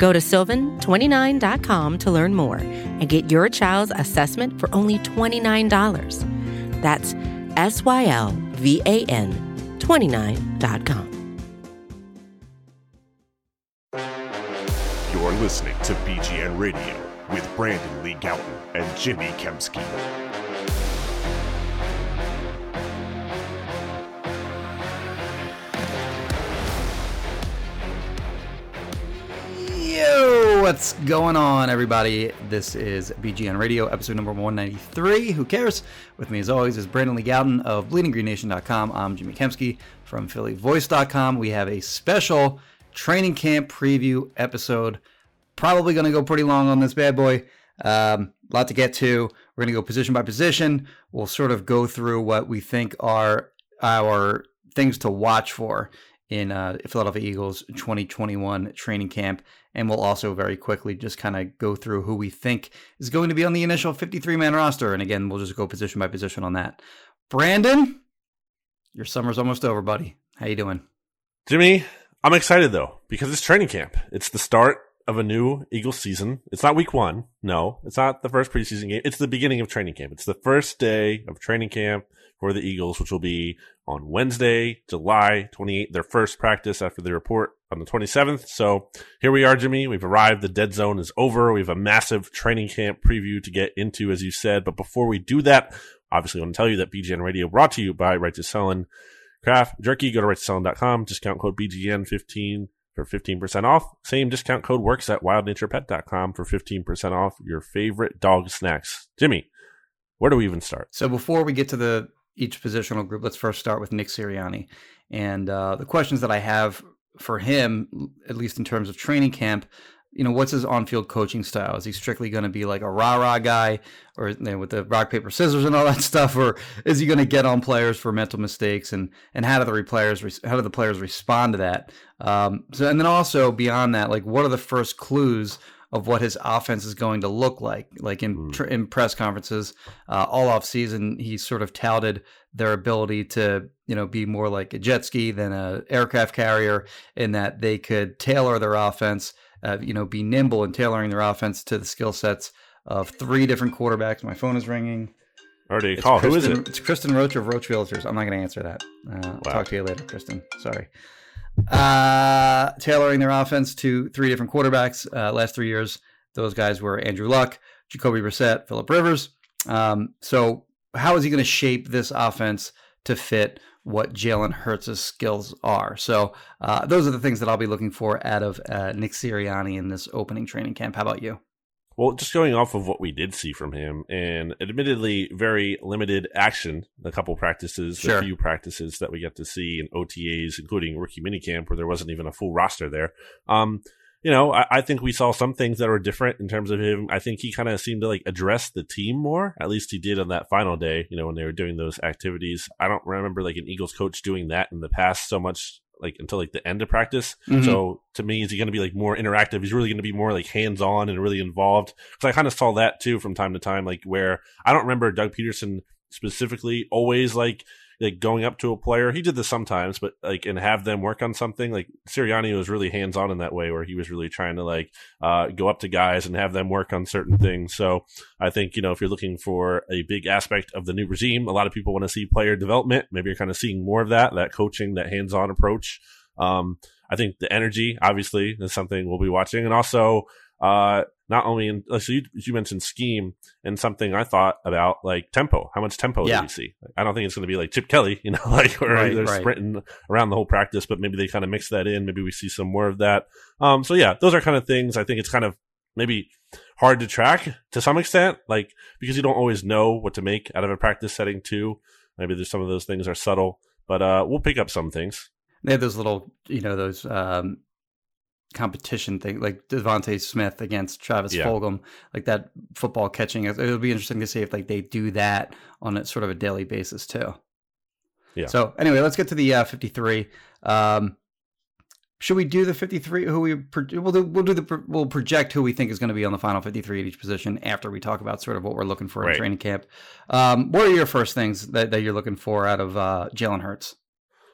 Go to sylvan29.com to learn more and get your child's assessment for only $29. That's S Y L V A N 29.com. You're listening to BGN Radio with Brandon Lee Gowton and Jimmy Kempski. What's going on, everybody? This is BGN Radio, episode number 193. Who cares? With me, as always, is Brandon Lee Gowton of BleedingGreenNation.com. I'm Jimmy Kempski from PhillyVoice.com. We have a special training camp preview episode. Probably going to go pretty long on this bad boy. Um, a lot to get to. We're going to go position by position. We'll sort of go through what we think are our things to watch for in uh, Philadelphia Eagles 2021 training camp. And we'll also very quickly just kind of go through who we think is going to be on the initial 53 man roster. And again, we'll just go position by position on that. Brandon, your summer's almost over, buddy. How you doing? Jimmy, I'm excited though because it's training camp. It's the start of a new Eagles season. It's not week one. No, it's not the first preseason game. It's the beginning of training camp. It's the first day of training camp for the Eagles, which will be on Wednesday, July 28th, their first practice after the report on the 27th. So here we are, Jimmy. We've arrived. The dead zone is over. We have a massive training camp preview to get into, as you said. But before we do that, obviously I want to tell you that BGN Radio brought to you by Righteous Felon Craft Jerky. Go to righteousfelon.com. Discount code BGN15 for 15% off. Same discount code works at wildnaturepet.com for 15% off your favorite dog snacks. Jimmy, where do we even start? So before we get to the each positional group, let's first start with Nick Sirianni. And uh, the questions that I have for him, at least in terms of training camp, you know, what's his on-field coaching style? Is he strictly going to be like a rah-rah guy, or you know, with the rock paper scissors and all that stuff, or is he going to get on players for mental mistakes and and how do the players how do the players respond to that? Um, so and then also beyond that, like what are the first clues of what his offense is going to look like. Like in tr- in press conferences, uh, all off season, he sort of touted their ability to you know be more like a jet ski than a aircraft carrier, in that they could tailor their offense, uh, you know, be nimble in tailoring their offense to the skill sets of three different quarterbacks. My phone is ringing. Already call. Who is it? It's Kristen Roach of Roach Realtors. I'm not going to answer that. Uh, wow. Talk to you later, Kristen. Sorry uh, tailoring their offense to three different quarterbacks. Uh, last three years, those guys were Andrew Luck, Jacoby Brissett, Philip Rivers. Um, so, how is he going to shape this offense to fit what Jalen Hurts' skills are? So, uh, those are the things that I'll be looking for out of uh, Nick Sirianni in this opening training camp. How about you? Well, just going off of what we did see from him, and admittedly very limited action, a couple practices, sure. a few practices that we get to see in OTAs, including rookie minicamp, where there wasn't even a full roster there. Um, you know, I, I, think we saw some things that were different in terms of him. I think he kind of seemed to like address the team more. At least he did on that final day, you know, when they were doing those activities. I don't remember like an Eagles coach doing that in the past so much like until like the end of practice. Mm-hmm. So to me, is he going to be like more interactive? He's really going to be more like hands on and really involved. Because I kind of saw that too from time to time, like where I don't remember Doug Pederson specifically always like like going up to a player. He did this sometimes, but like and have them work on something. Like Sirianni was really hands on in that way, where he was really trying to like uh, go up to guys and have them work on certain things. So I think you know if you're looking for a big aspect of the new regime, a lot of people want to see player development. Maybe you're kind of seeing more of that, that coaching, that hands on approach. Um, I think the energy, obviously, is something we'll be watching, and also uh, not only in so you, you mentioned scheme and something I thought about like tempo. How much tempo yeah. do we see? I don't think it's going to be like Chip Kelly, you know, like where right, they're right. sprinting around the whole practice, but maybe they kind of mix that in. Maybe we see some more of that. Um, so yeah, those are kind of things. I think it's kind of maybe hard to track to some extent, like because you don't always know what to make out of a practice setting too. Maybe there's some of those things are subtle, but uh, we'll pick up some things. They have those little, you know, those um, competition thing, like DeVonta Smith against Travis yeah. Fulgham, like that football catching. It'll be interesting to see if like they do that on a sort of a daily basis too. Yeah. So anyway, let's get to the uh, 53. Um, should we do the 53 who we we'll do we'll do the we'll project who we think is going to be on the final 53 at each position after we talk about sort of what we're looking for right. in training camp um, what are your first things that, that you're looking for out of uh, Jalen Hurts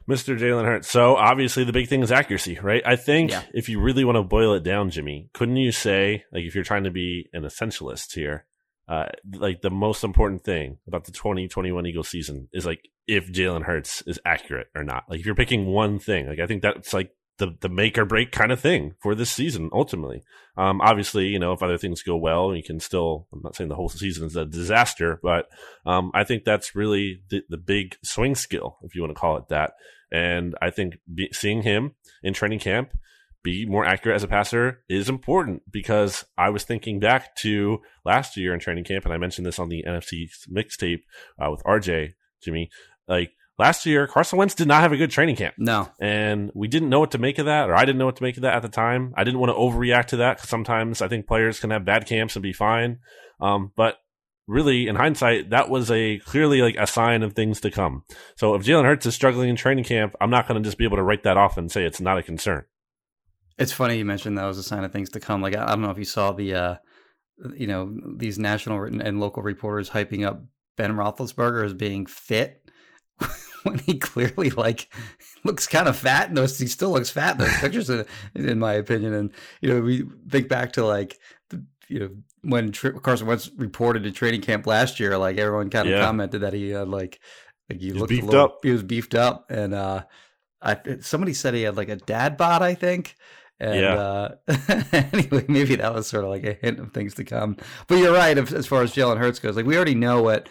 Mr. Jalen Hurts. So obviously the big thing is accuracy, right? I think yeah. if you really want to boil it down, Jimmy, couldn't you say like if you're trying to be an essentialist here, uh, like the most important thing about the 2021 Eagles season is like if Jalen Hurts is accurate or not. Like if you're picking one thing, like I think that's like the the make or break kind of thing for this season ultimately. Um, obviously, you know, if other things go well, you can still. I'm not saying the whole season is a disaster, but um, I think that's really the, the big swing skill, if you want to call it that. And I think be, seeing him in training camp be more accurate as a passer is important because I was thinking back to last year in training camp, and I mentioned this on the NFC mixtape uh, with RJ Jimmy. Like last year, Carson Wentz did not have a good training camp. No. And we didn't know what to make of that, or I didn't know what to make of that at the time. I didn't want to overreact to that because sometimes I think players can have bad camps and be fine. Um, but really, in hindsight, that was a clearly like a sign of things to come. So if Jalen Hurts is struggling in training camp, I'm not going to just be able to write that off and say it's not a concern. It's funny you mentioned that was a sign of things to come. Like I don't know if you saw the, uh, you know, these national and local reporters hyping up Ben Roethlisberger as being fit when he clearly like looks kind of fat. And those he still looks fat in those pictures, in, in my opinion. And you know, we think back to like the, you know when Carson Wentz reported to training camp last year, like everyone kind of yeah. commented that he had like like he looked beefed little, up. He was beefed up, and uh, I somebody said he had like a dad bod, I think. And yeah. uh, anyway, maybe that was sort of like a hint of things to come. But you're right as far as Jalen Hurts goes. Like we already know what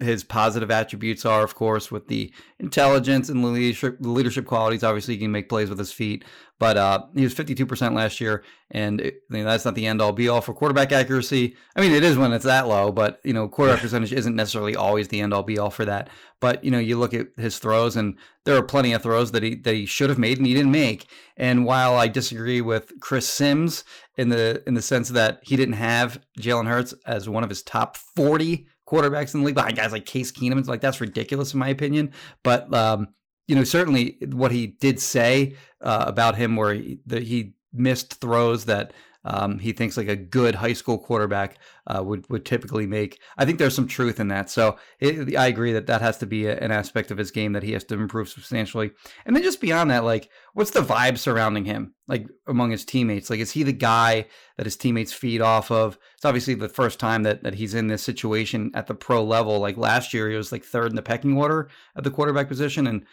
his positive attributes are, of course, with the intelligence and leadership, leadership qualities. Obviously, he can make plays with his feet, but uh, he was 52% last year, and it, I mean, that's not the end all be all for quarterback accuracy. I mean, it is when it's that low, but you know, quarterback percentage isn't necessarily always the end all be all for that. But you know, you look at his throws, and there are plenty of throws that he that he should have made and he didn't make. And while I disagree with Chris Sims in the in the sense that he didn't have Jalen Hurts as one of his top 40 quarterbacks in the league. But guys like Case Keenum, It's like that's ridiculous in my opinion. But um, you know, certainly what he did say uh, about him, where he, the, he missed throws that um, he thinks like a good high school quarterback uh, would would typically make. I think there's some truth in that. So it, I agree that that has to be a, an aspect of his game that he has to improve substantially. And then just beyond that, like what's the vibe surrounding him, like among his teammates? Like is he the guy that his teammates feed off of? It's obviously the first time that that he's in this situation at the pro level. Like last year, he was like third in the pecking order at the quarterback position, and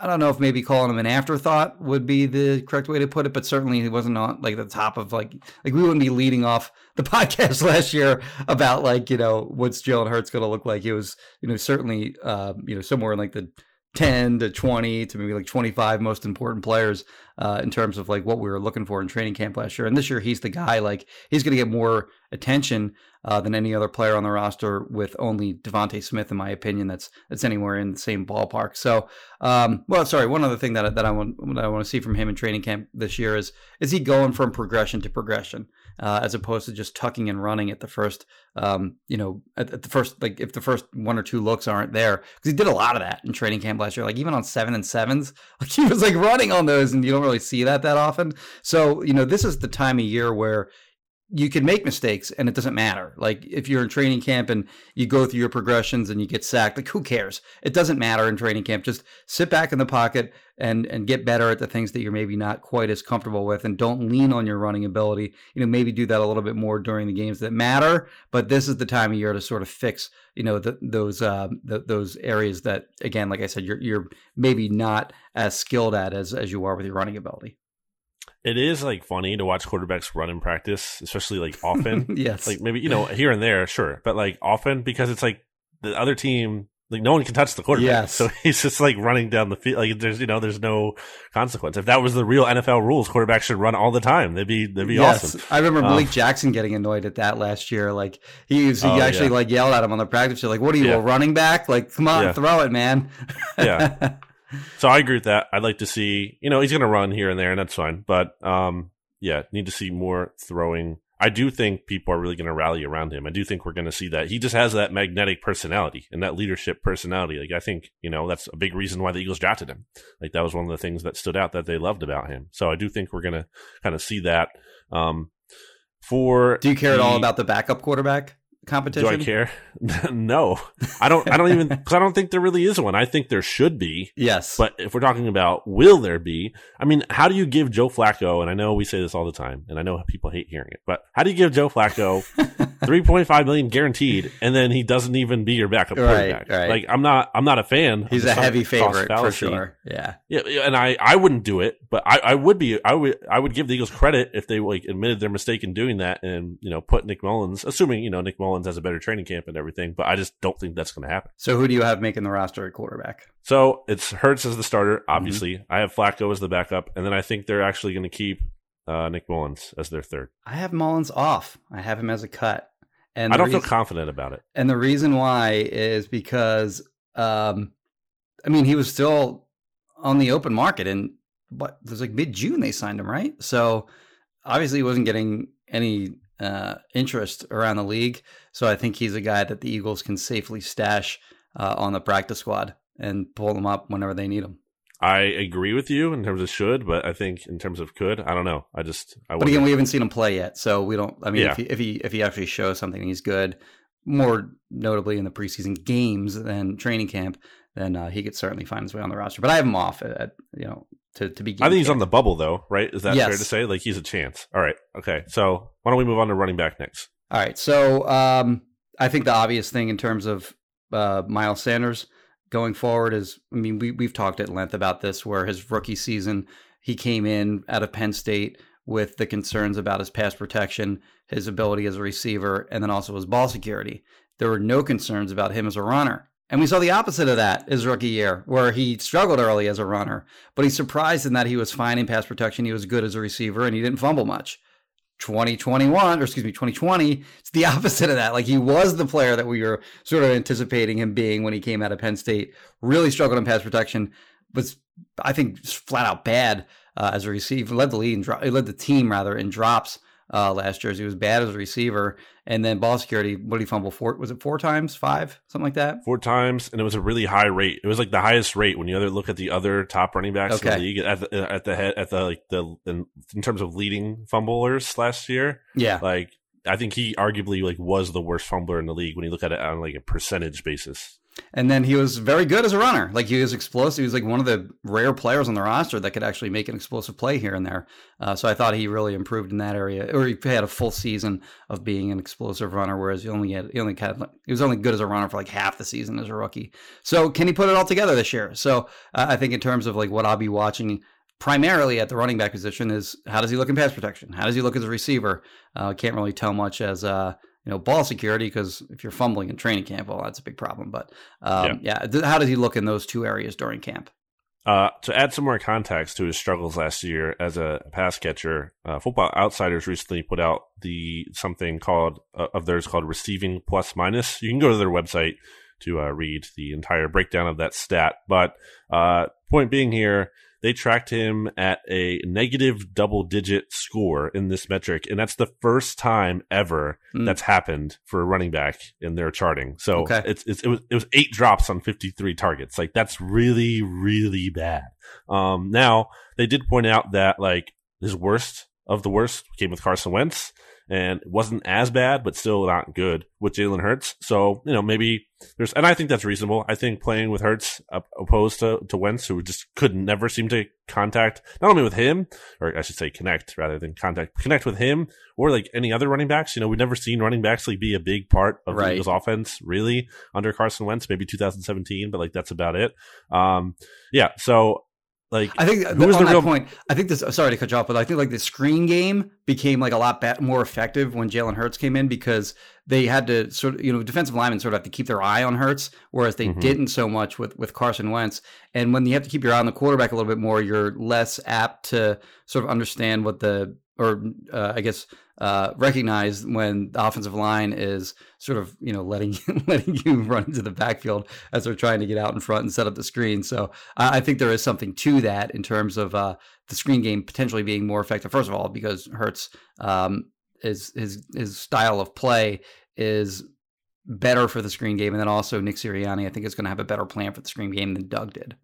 I don't know if maybe calling him an afterthought would be the correct way to put it, but certainly he wasn't on like the top of like like we wouldn't be leading off the podcast last year about like you know what's Jalen Hurts going to look like. He was you know certainly uh, you know somewhere in like the 10 to 20 to maybe like 25 most important players uh, in terms of like what we were looking for in training camp last year. And this year, he's the guy, like, he's going to get more attention uh, than any other player on the roster with only DeVonta Smith, in my opinion, that's that's anywhere in the same ballpark. So, um, well, sorry, one other thing that, that I want that I want to see from him in training camp this year is is he going from progression to progression? uh, as opposed to just tucking and running at the first, um, you know, at, at, the first, like if the first one or two looks aren't there, because he did a lot of that in training camp last year. Like even on seven and sevens, like he was like running on those, and you don't really see that that often. So you know, this is the time of year where you can make mistakes and it doesn't matter. Like if you're in training camp and you go through your progressions and you get sacked, like who cares? It doesn't matter in training camp. Just sit back in the pocket and and get better at the things that you're maybe not quite as comfortable with and don't lean on your running ability. You know, maybe do that a little bit more during the games that matter, but this is the time of year to sort of fix, you know, the, those uh, the, those areas that again, like I said, you're you're maybe not as skilled at as as you are with your running ability it is like funny to watch quarterbacks run in practice, especially like often. yes. Like maybe, you know, here and there, sure. But like often because it's like the other team, like no one can touch the quarterback. Yes. So he's just like running down the field. Like there's, you know, there's no consequence. If that was the real NFL rules, quarterbacks should run all the time. They'd be, they'd be yes. awesome. I remember Malik um, Jackson getting annoyed at that last year. Like he was, he oh, actually yeah. like yelled at him on the practice field. Like, what are you, yeah. a running back? Like, come on, yeah. throw it, man. yeah. So I agree with that. I'd like to see, you know, he's going to run here and there, and that's fine. But um, yeah, need to see more throwing. I do think people are really going to rally around him. I do think we're going to see that. He just has that magnetic personality and that leadership personality. Like I think, you know, that's a big reason why the Eagles drafted him. Like that was one of the things that stood out that they loved about him. So I do think we're going to kind of see that. Um, for do you care the, at all about the backup quarterback? Competition? Do I care? no, I don't. I don't even because I don't think there really is one. I think there should be. Yes, but if we're talking about will there be? I mean, how do you give Joe Flacco? And I know we say this all the time, and I know people hate hearing it, but how do you give Joe Flacco three point five million guaranteed, and then he doesn't even be your backup quarterback? Right, right. Like I'm not. I'm not a fan. He's a heavy favorite for sure. Yeah, yeah, and I I wouldn't do it, but I I would be. I would I would give the Eagles credit if they like admitted their mistake in doing that, and you know put Nick Mullens, assuming you know Nick Mullens has a better training camp and everything, but I just don't think that's going to happen. So who do you have making the roster at quarterback? So it's Hurts as the starter, mm-hmm. obviously. Mm-hmm. I have Flacco as the backup, and then I think they're actually going to keep uh, Nick Mullens as their third. I have Mullens off. I have him as a cut. And I don't reason, feel confident about it. And the reason why is because, um, I mean, he was still on the open market, and what it was like mid June they signed him, right? So obviously he wasn't getting any uh, interest around the league. So I think he's a guy that the Eagles can safely stash uh, on the practice squad and pull them up whenever they need them. I agree with you in terms of should, but I think in terms of could, I don't know. I just, I but again, we haven't seen him play yet, so we don't. I mean, yeah. if he if he if he actually shows something, he's good. More notably in the preseason games than training camp, then uh, he could certainly find his way on the roster. But I have him off at, at you know to to begin. I think he's on the bubble though, right? Is that yes. fair to say? Like he's a chance. All right, okay. So why don't we move on to running back next? All right. So um, I think the obvious thing in terms of uh, Miles Sanders going forward is, I mean, we we've talked at length about this, where his rookie season he came in out of Penn State with the concerns about his pass protection, his ability as a receiver, and then also his ball security. There were no concerns about him as a runner. And we saw the opposite of that his rookie year, where he struggled early as a runner, but he surprised in that he was fine in pass protection. He was good as a receiver, and he didn't fumble much. 2021, or excuse me, 2020, it's the opposite of that. Like he was the player that we were sort of anticipating him being when he came out of Penn State. Really struggled in pass protection, was I think flat out bad uh, as a receiver. Led the lead, in dro- led the team rather in drops uh, last year. He was bad as a receiver, and then ball security. What did he fumble? Four was it four times, five, something like that? Four times, and it was a really high rate. It was like the highest rate when you other look at the other top running backs okay. in the league at the, at the head at the like the in, in terms of leading fumblers last year. Yeah, like I think he arguably like was the worst fumbler in the league when you look at it on like a percentage basis. And then he was very good as a runner. Like he was explosive. He was like one of the rare players on the roster that could actually make an explosive play here and there. Uh, so I thought he really improved in that area. Or he had a full season of being an explosive runner, whereas he only had he only had he was only good as a runner for like half the season as a rookie. So can he put it all together this year? So uh, I think in terms of like what I'll be watching primarily at the running back position is how does he look in pass protection? How does he look as a receiver? Uh, can't really tell much as uh, you know, ball security because if you're fumbling in training camp, well, that's a big problem. But um, yeah, yeah how does he look in those two areas during camp? Uh, to add some more context to his struggles last year as a pass catcher, uh, Football Outsiders recently put out the something called uh, of theirs called receiving plus minus. You can go to their website to uh, read the entire breakdown of that stat. But uh, point being here, they tracked him at a negative double digit score in this metric. And that's the first time ever mm. that's happened for a running back in their charting. So okay. it's, it's, it was, it was eight drops on 53 targets. Like that's really, really bad. Um, now they did point out that like his worst of the worst came with Carson Wentz and it wasn't as bad, but still not good with Jalen Hurts. So, you know, maybe there's, and I think that's reasonable. I think playing with Hurts opposed to, to Wentz, who just could never seem to contact, not only with him, or I should say connect rather than contact, connect with him or like any other running backs. You know, we've never seen running backs like be a big part of right. the Eagles offense really under Carson Wentz, maybe 2017, but like that's about it. Um, yeah. So like, I think who was on the real point? I think this. Sorry to cut you off, but I think like the screen game became like a lot be- more effective when Jalen Hurts came in because they had to sort of you know defensive linemen sort of have to keep their eye on Hurts, whereas they mm-hmm. didn't so much with with Carson Wentz. And when you have to keep your eye on the quarterback a little bit more, you're less apt to sort of understand what the or uh, I guess uh, recognize when the offensive line is sort of you know letting letting you run into the backfield as they're trying to get out in front and set up the screen. So I, I think there is something to that in terms of uh, the screen game potentially being more effective. First of all, because Hurts um, is his his style of play is better for the screen game, and then also Nick Sirianni I think is going to have a better plan for the screen game than Doug did.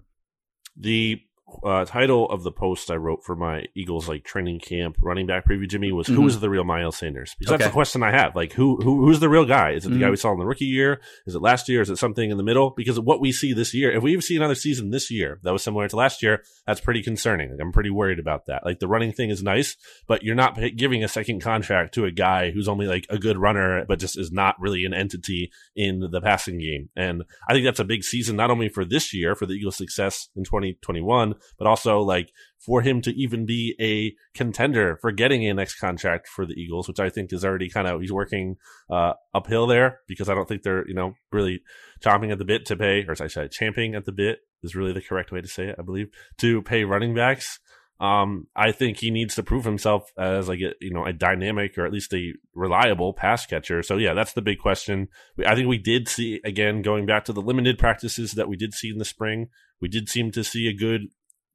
The uh, title of the post I wrote for my Eagles like training camp running back preview, Jimmy, was mm-hmm. who is the real Miles Sanders? Because okay. that's the question I have. Like who who who's the real guy? Is it the mm-hmm. guy we saw in the rookie year? Is it last year? Is it something in the middle? Because what we see this year, if we even see another season this year that was similar to last year, that's pretty concerning. Like, I'm pretty worried about that. Like the running thing is nice, but you're not giving a second contract to a guy who's only like a good runner, but just is not really an entity in the passing game. And I think that's a big season, not only for this year for the Eagles' success in 2021, but also like for him to even be a contender for getting a next contract for the Eagles, which I think is already kind of he's working uh, uphill there because I don't think they're you know really chomping at the bit to pay, or as I should champing at the bit is really the correct way to say it, I believe, to pay running backs. Um, I think he needs to prove himself as like a, you know a dynamic or at least a reliable pass catcher. So yeah, that's the big question. I think we did see again going back to the limited practices that we did see in the spring. We did seem to see a good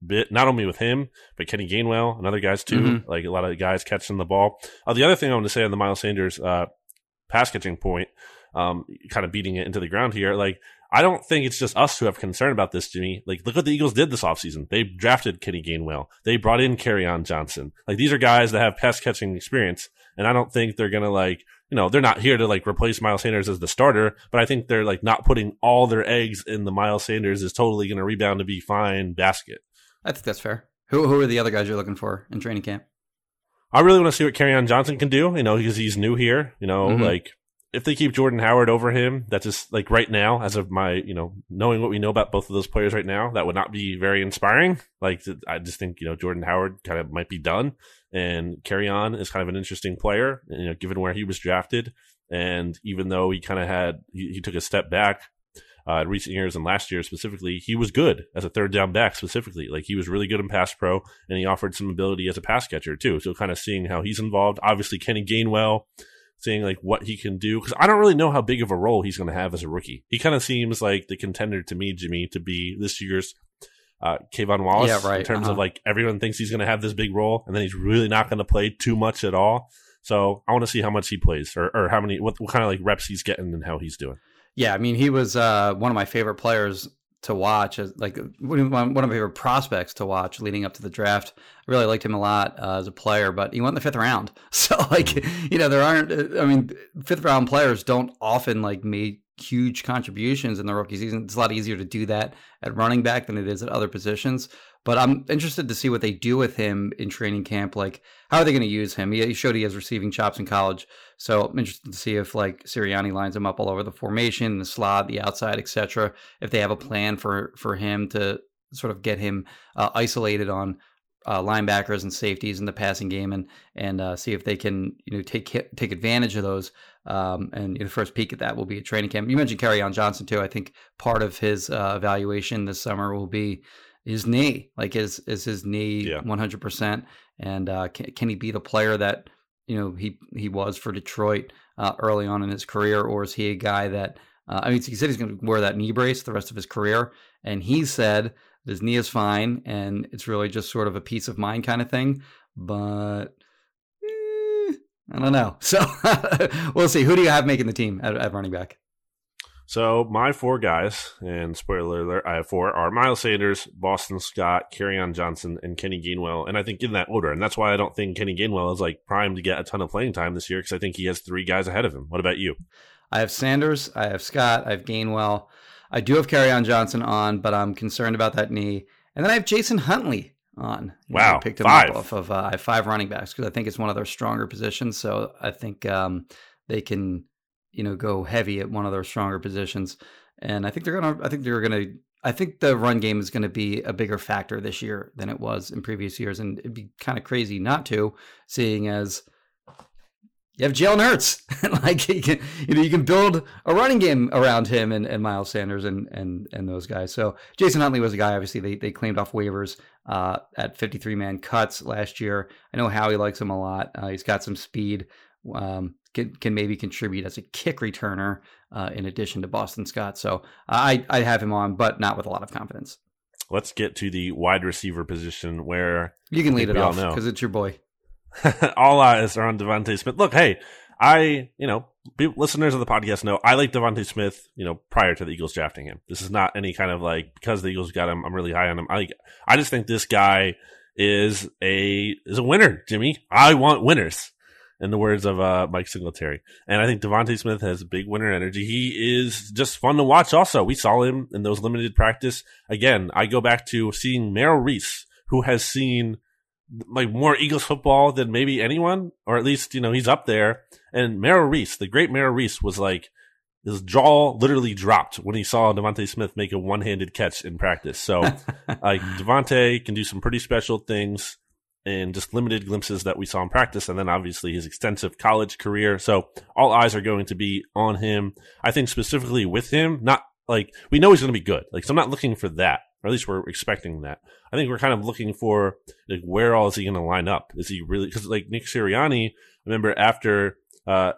bit, not only with him, but Kenny Gainwell and other guys too. Mm-hmm. Like a lot of guys catching the ball. Uh, the other thing I want to say on the Miles Sanders uh, pass catching point, um, kind of beating it into the ground here, like I don't think it's just us who have concern about this, Jimmy. Like, look what the Eagles did this offseason. They drafted Kenny Gainwell. They brought in Kerryon Johnson. Like, these are guys that have pass catching experience. And I don't think they're going to, like, you know, they're not here to, like, replace Miles Sanders as the starter, but I think they're, like, not putting all their eggs in the Miles Sanders is totally going to rebound to be fine basket. I think that's fair. Who who are the other guys you're looking for in training camp? I really want to see what Kerryon Johnson can do. You know, because he's new here. You know, mm-hmm. like if they keep Jordan Howard over him, that's just like right now, as of my, you know, knowing what we know about both of those players right now, that would not be very inspiring. Like, I just think, you know, Jordan Howard kind of might be done. And Kerryon is kind of an interesting player, you know, given where he was drafted. And even though he kind of had, he, he took a step back uh, in recent years and last year specifically, he was good as a third down back specifically. Like he was really good in pass pro and he offered some ability as a pass catcher too. So kind of seeing how he's involved. Obviously, Kenny Gainwell, seeing like what he can do because I don't really know how big of a role he's going to have as a rookie. He kind of seems like the contender to me, Jimmy, to be this year's uh, K'Von Wallace yeah, right. in terms uh-huh. of like everyone thinks he's going to have this big role and then he's really not going to play too much at all. So I want to see how much he plays or, or how many, what, what kind of like reps he's getting and how he's doing. Yeah, I mean, he was uh, one of my favorite players to watch, as like one of my favorite prospects to watch leading up to the draft. I really liked him a lot uh, as a player, but he went in the fifth round. So, like, you know, there aren't. I mean, fifth round players don't often like make huge contributions in the rookie season. It's a lot easier to do that at running back than it is at other positions. But I'm interested to see what they do with him in training camp. Like, how are they going to use him? He, showed he has receiving chops in college. So I'm interested to see if like Sirianni lines him up all over the formation, the slot, the outside, etc. If they have a plan for for him to sort of get him uh, isolated on uh, linebackers and safeties in the passing game, and and uh, see if they can you know take take advantage of those. Um, and the first peek at that will be a training camp. You mentioned Kerryon Johnson too. I think part of his uh, evaluation this summer will be his knee. Like, is is his knee one hundred percent? And uh, can, can he be the player that you know he he was for Detroit uh, early on in his career, or is he a guy that uh, I mean he said he's going to wear that knee brace the rest of his career, and he said his knee is fine and it's really just sort of a peace of mind kind of thing, but. Eh, I don't know. So we'll see. Who do you have making the team at, at running back? So my four guys, and spoiler alert, I have four are Miles Sanders, Boston Scott, Kerryon Johnson, and Kenny Gainwell, and I think in that order. And that's why I don't think Kenny Gainwell is like primed to get a ton of playing time this year because I think he has three guys ahead of him. What about you? I have Sanders, I have Scott, I have Gainwell. I do have Kerryon Johnson on, but I'm concerned about that knee. And then I have Jason Huntley on. You wow, know, picked him five. up off of uh, I have five running backs because I think it's one of their stronger positions. So I think um, they can you know, go heavy at one of their stronger positions. And I think they're gonna. I think they're gonna. I think the run game is going to be a bigger factor this year than it was in previous years, and it'd be kind of crazy not to, seeing as you have Jalen Hurts. like you can, you know, you can build a running game around him and, and Miles Sanders and and and those guys. So Jason Huntley was a guy. Obviously, they they claimed off waivers uh, at 53 man cuts last year. I know Howie likes him a lot. Uh, he's got some speed. Um, can can maybe contribute as a kick returner uh, in addition to Boston Scott. So I I have him on, but not with a lot of confidence. Let's get to the wide receiver position where you can lead it off because it's your boy. all eyes are on DeVonta Smith. Look, hey, I, you know, listeners of the podcast know I like DeVonta Smith, you know, prior to the Eagles drafting him. This is not any kind of like because the Eagles got him, I'm really high on him. I I just think this guy is a is a winner, Jimmy. I want winners. In the words of uh, Mike Singletary, and I think DeVonta Smith has big winner energy. He is just fun to watch. Also, we saw him in those limited practice. Again, I go back to seeing Merrill Reese, who has seen like more Eagles football than maybe anyone, or at least you know he's up there. And Merrill Reese, the great Merrill Reese, was like his jaw literally dropped when he saw DeVonta Smith make a one-handed catch in practice. So, like DeVonta can do some pretty special things in just limited glimpses that we saw in practice, and then obviously his extensive college career. So, all eyes are going to be on him. I think specifically with him, not like we know he's going to be good. Like, so I'm not looking for that or at least we're expecting that. I think we're kind of looking for like where all is he going to line up? Is he really because like Nick Sirianni? I Remember after uh,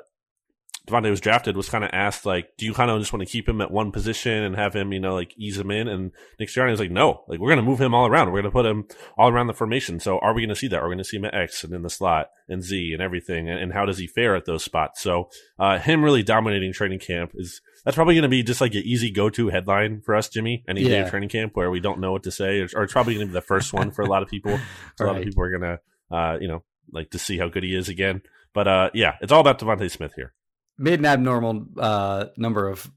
DeVonta was drafted, was kind of asked like, do you kind of just want to keep him at one position and have him, you know, like ease him in? And Nick Sirianni was like, no, like we're going to move him all around. We're going to put him all around the formation. So are we going to see that? Are we going to see him at X and in the slot and Z and everything? And, and how does he fare at those spots? So uh, him really dominating training camp is that's probably going to be just like an easy go-to headline for us, Jimmy. Any yeah. day of training camp where we don't know what to say, or, or it's probably going to be the first one for a lot of people. a lot of people are going to, uh, you know, like to see how good he is again. But uh, yeah, it's all about DeVonta Smith here made an abnormal uh, number of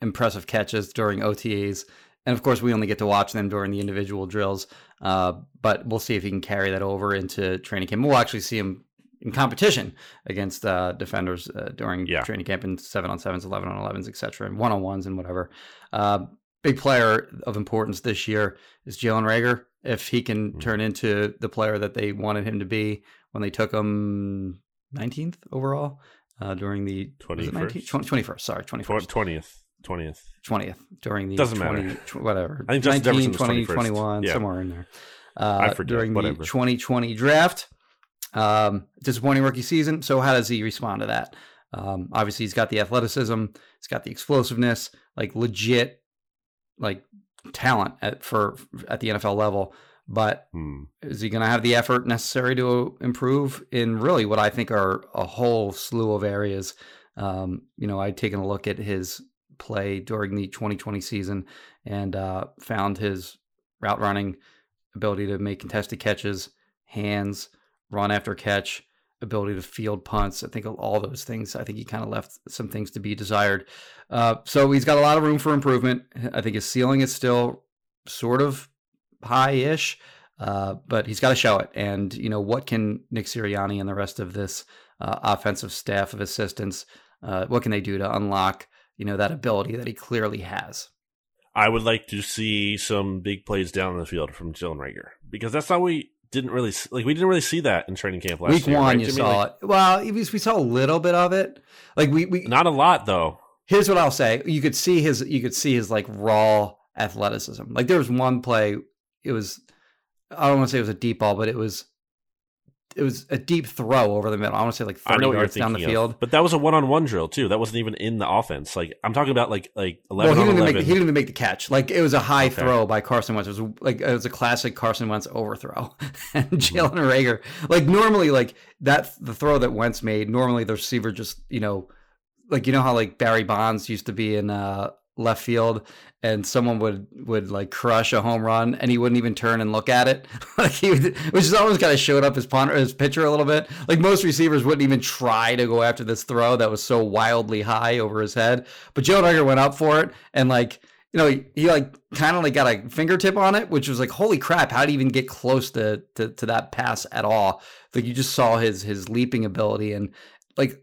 impressive catches during OTAs. And of course, we only get to watch them during the individual drills. Uh, but we'll see if he can carry that over into training camp. We'll actually see him in competition against uh, defenders uh, during yeah. training camp in seven on sevens, eleven on elevens, etc., and one on ones and whatever. Uh, big player of importance this year is Jalen Reagor. If he can mm-hmm. turn into the player that they wanted him to be when they took him 19th overall, uh, during the 21st? 21st, sorry, 21st. 20th. 20th. 20th during the doesn't 20, matter whatever I think Justin 19, 20, 21 yeah. somewhere in there uh, I forget, during whatever. the 2020 draft um, disappointing rookie season so how does he respond to that um, obviously he's got the athleticism he's got the explosiveness like legit like talent at for at the NFL level but hmm. is he going to have the effort necessary to improve in really what I think are a whole slew of areas? Um, you know, I'd taken a look at his play during the 2020 season and uh, found his route running ability to make contested catches, hands, run after catch, ability to field punts. I think all those things. I think he kind of left some things to be desired. Uh, so he's got a lot of room for improvement. I think his ceiling is still sort of high-ish, uh, but he's got to show it. And you know, what can Nick Sirianni and the rest of this uh, offensive staff of assistants, uh, what can they do to unlock you know that ability that he clearly has? I would like to see some big plays down the field from Jalen Reagor because that's how we didn't really like. We didn't really see that in training camp last Week year. Week one, right? you saw like, it. Well, we saw a little bit of it. Like we, we not a lot though. Here's what I'll say: you could see his, you could see his like raw athleticism. Like there was one play it was I don't want to say it was a deep ball, but it was it was a deep throw over the middle. I want to say like thirty yards down the field. Of. But that was a one-on-one drill too. That wasn't even in the offense. Like I'm talking about like like eleven. Well, he didn't, make, he didn't even make the catch. Like it was a high okay. throw by Carson Wentz. It was like it was a classic Carson Wentz overthrow. and mm-hmm. Jalen Reagor, like normally, like that the throw that Wentz made. Normally the receiver just you know, like you know how like Barry Bonds used to be in uh left field and someone would would like crush a home run and he wouldn't even turn and look at it. Like he would, which is almost kind of showed up his punter his pitcher a little bit. Like most receivers wouldn't even try to go after this throw that was so wildly high over his head. But Joe Duggar went up for it and like you know he, he like kind of like got a fingertip on it which was like holy crap how would he even get close to, to to that pass at all? Like you just saw his his leaping ability and like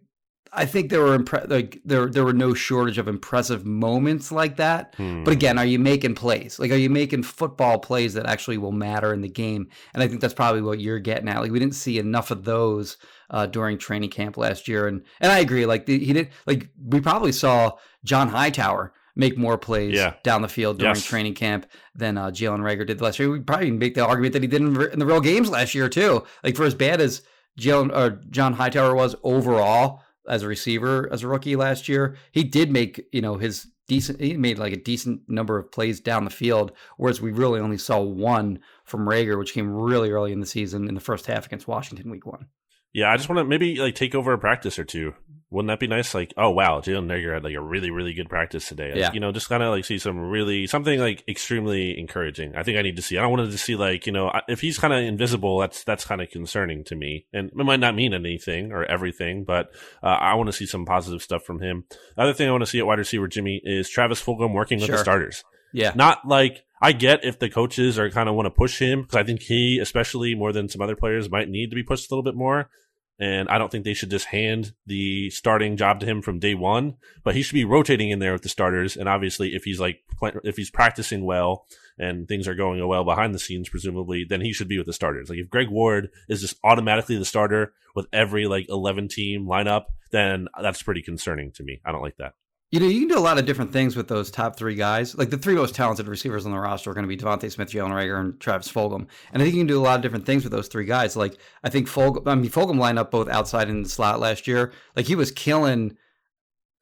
I think there were impre- like there there were no shortage of impressive moments like that. Hmm. But again, are you making plays? Like, are you making football plays that actually will matter in the game? And I think that's probably what you're getting at. Like, we didn't see enough of those uh, during training camp last year, and and I agree. Like, the, he did. Like, we probably saw John Hightower make more plays yeah. down the field during yes. training camp than uh, Jalen Reagor did last year. We probably make the argument that he did in, in the real games last year too. Like, for as bad as Jalen or John Hightower was overall as a receiver as a rookie last year, he did make you know his decent. He made like a decent number of plays down the field, whereas we really only saw one from Reagor, which came really early in the season in the first half against Washington, Week One. Yeah, I just want to maybe like take over a practice or two. Wouldn't that be nice? Like, oh wow, Jalen Reagor had like a really, really good practice today. yeah. You know, just kind of like see some really something like extremely encouraging. I think I need to see. I don't want to see like you know if he's kind of invisible, that's that's kind of concerning to me. And it might not mean anything or everything, but uh, I want to see some positive stuff from him. The other thing I want to see at wide receiver Jimmy is Travis Fulgham working with sure. the starters. Yeah, not like I get if the coaches are kind of want to push him because I think he, especially more than some other players, might need to be pushed a little bit more. And I don't think they should just hand the starting job to him from day one, but he should be rotating in there with the starters. And obviously, if he's like, if he's practicing well and things are going well behind the scenes, presumably, then he should be with the starters. Like if Greg Ward is just automatically the starter with every like 11 team lineup, then that's pretty concerning to me. I don't like that. You know, you can do a lot of different things with those top three guys. Like the three most talented receivers on the roster are going to be DeVonta Smith, Jalen Reagor, and Travis Fulgham. And I think you can do a lot of different things with those three guys. Like I think Fulgham, I mean, Fulgham lined up both outside and in the slot last year. Like he was killing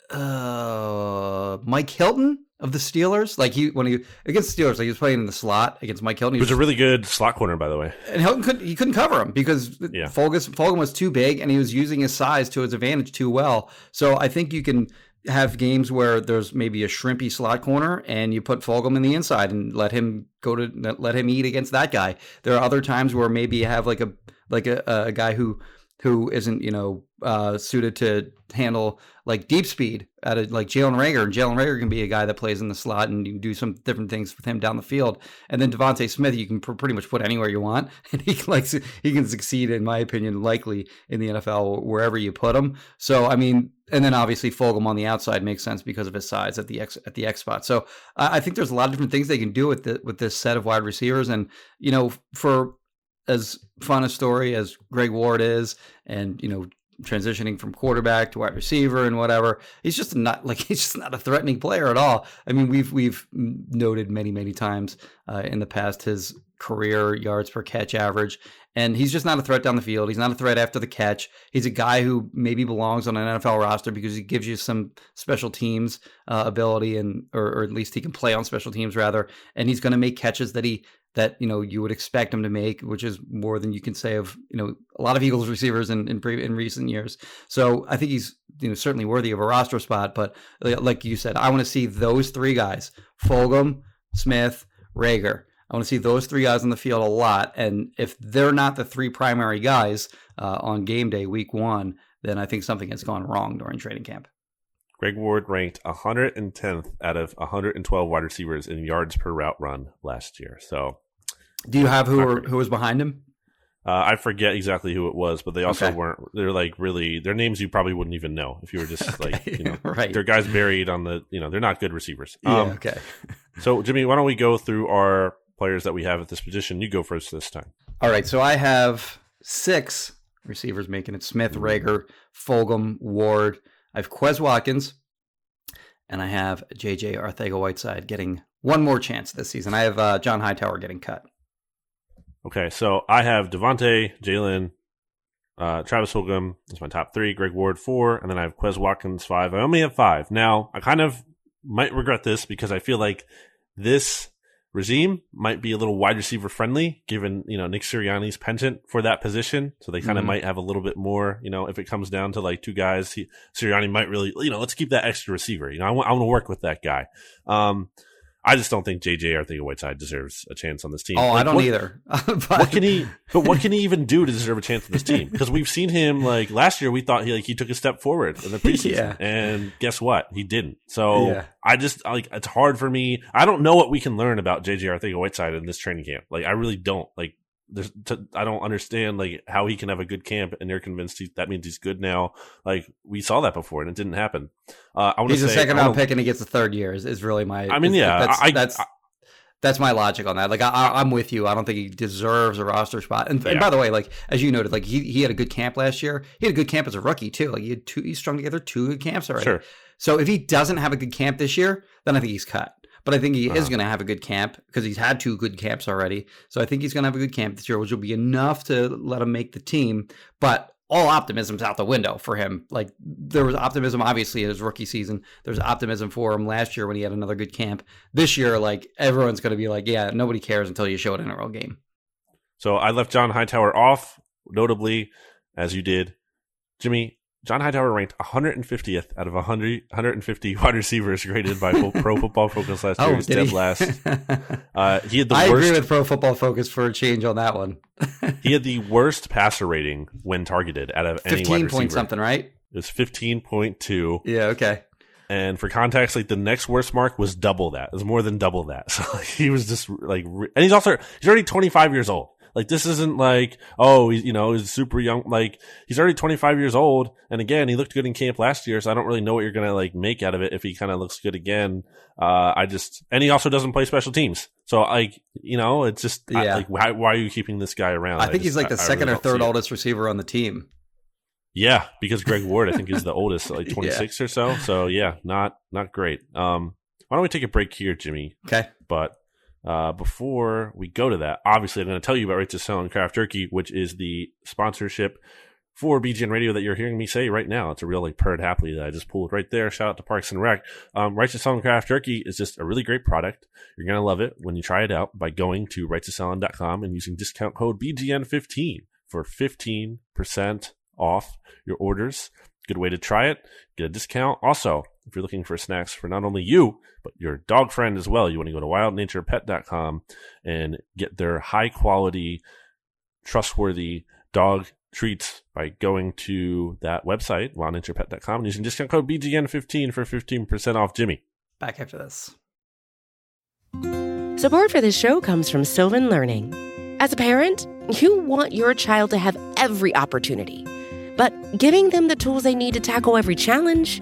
uh, Mike Hilton of the Steelers. Like he when he against the Steelers, like he was playing in the slot against Mike Hilton. He was, was a really good slot corner, by the way. And Hilton could he couldn't cover him because yeah. Fulgham, Fulgham was too big and he was using his size to his advantage too well. So I think you can have games where there's maybe a shrimpy slot corner and you put Fulgham in the inside and let him go to let him eat against that guy. There are other times where maybe you have like a like a, a guy who who isn't you know uh, suited to handle like deep speed at a, like Jalen Reagor, and Jalen Reagor can be a guy that plays in the slot and you can do some different things with him down the field. And then DeVonta Smith, you can pr- pretty much put anywhere you want, and he can, like he can succeed, in my opinion, likely in the NFL wherever you put him. So I mean, and then obviously Fulgham on the outside makes sense because of his size at the X at the X spot. So I, I think there's a lot of different things they can do with the, with this set of wide receivers, and you know for as fun a story as Greg Ward is, and you know transitioning from quarterback to wide receiver and whatever. He's just not like he's just not a threatening player at all. I mean, we've we've noted many many times uh, in the past his career yards per catch average, and he's just not a threat down the field. He's not a threat after the catch. He's a guy who maybe belongs on an NFL roster because he gives you some special teams uh, ability and or, or at least he can play on special teams rather, and he's going to make catches that he that you know you would expect him to make, which is more than you can say of you know a lot of Eagles receivers in in, pre- in recent years. So I think he's you know certainly worthy of a roster spot. But like you said, I want to see those three guys: Fulgham, Smith, Reagor. I want to see those three guys on the field a lot. And if they're not the three primary guys uh, on game day, week one, then I think something has gone wrong during training camp. Greg Ward ranked 110th out of 112 wide receivers in yards per route run last year. So do you have who were, who was behind him? Uh, I forget exactly who it was, but they also okay. weren't. They're like really. Their names you probably wouldn't even know if you were just okay. like you know. right. They're guys buried on the. You know, they're not good receivers. Yeah. Um, okay. so Jimmy, why don't we go through our players that we have at this position? You go first this time. All right. So I have six receivers making it: Smith, Reagor, Fulgham, Ward. I have Quez Watkins, and I have JJ Arcega-Whiteside getting one more chance this season. I have uh, John Hightower getting cut. Okay, so I have DeVonta, Jalen, uh, Travis Fulgham is my top three, Greg Ward four, and then I have Quez Watkins five. I only have five. Now, I kind of might regret this because I feel like this regime might be a little wide receiver friendly, given you know Nick Sirianni's penchant for that position. So they kind of mm-hmm. might have a little bit more. You know, if it comes down to like two guys, he, Sirianni might really you know let's keep that extra receiver. You know, I want I want to work with that guy. Um, I just don't think JJ Arcega-Whiteside deserves a chance on this team. Oh, like, I don't what, either. but... What can he? But what can he even do to deserve a chance on this team? Because we've seen him like last year. We thought he like he took a step forward in the preseason, yeah. and guess what? He didn't. So yeah. I just like it's hard for me. I don't know what we can learn about JJ Arcega-Whiteside in this training camp. Like I really don't. Like there's to, I don't understand like how he can have a good camp and they're convinced he, that means he's good now. Like we saw that before and it didn't happen. Uh, I he's say, a second round pick and he gets a third year is, is really my. I mean, yeah, that's I, that's, I, that's my logic on that. Like I, am with you. I don't think he deserves a roster spot. And, yeah. and, by the way, like as you noted, like he, he had a good camp last year. He had a good camp as a rookie too. Like he had two, he strung together two good camps already. Sure. So if he doesn't have a good camp this year, then I think he's cut. But I think he uh-huh. is going to have a good camp because he's had two good camps already. So I think he's going to have a good camp this year, which will be enough to let him make the team. But all optimism's out the window for him. Like there was optimism, obviously, in his rookie season. There's optimism for him last year when he had another good camp. This year, like everyone's going to be like, yeah, nobody cares until you show it in a real game. So I left John Hightower off, notably, as you did. Jimmy, John Hightower ranked 150th out of 100, 150 wide receivers graded by Pro Football Focus last year. Oh, dead last. Uh, he had the I worst, agree with Pro Football Focus for a change on that one. he had the worst passer rating when targeted out of any wide receiver. point something, right? It was 15.2. Yeah, okay. And for context, like the next worst mark was double that. It was more than double that. So like, he was just like, and he's also he's already 25 years old. Like this isn't like, oh, he's, you know, he's super young. Like he's already 25 years old. And again, he looked good in camp last year. So I don't really know what you're going to like make out of it if he kind of looks good again. Uh, I just, and he also doesn't play special teams. So like, you know, it's just yeah. I, like, why, why are you keeping this guy around? I think I just, he's like the I, second really or third oldest receiver on the team. Yeah, because Greg Ward, I think, is the oldest, like 26 yeah. or so. So yeah, not not great. Um, why don't we take a break here, Jimmy? Okay. But uh, before we go to that, obviously, I'm going to tell you about Righteous Felon Craft Jerky, which is the sponsorship for BGN Radio that you're hearing me say right now. It's a real like Perd Hapley that I just pulled right there. Shout out to Parks and Rec. Um, Righteous Felon Craft Jerky is just a really great product. You're going to love it when you try it out by going to righteousfelon.com and using discount code BGN15 for 15% off your orders. Good way to try it, get a discount. Also, if you're looking for snacks for not only you, but your dog friend as well, you want to go to wildnaturepet.com and get their high quality, trustworthy dog treats by going to that website, wildnaturepet.com, and using discount code BGN15 for 15% off Jimmy. Back after this. Support for this show comes from Sylvan Learning. As a parent, you want your child to have every opportunity, but giving them the tools they need to tackle every challenge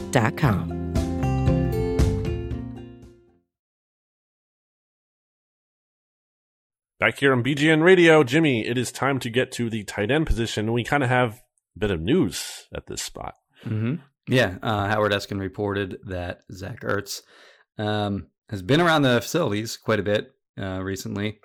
29.com. Back here on BGN Radio, Jimmy, it is time to get to the tight end position. We kind of have a bit of news at this spot. Mm-hmm. Yeah, uh, Howard Eskin reported that Zach Ertz um, has been around the facilities quite a bit uh, recently,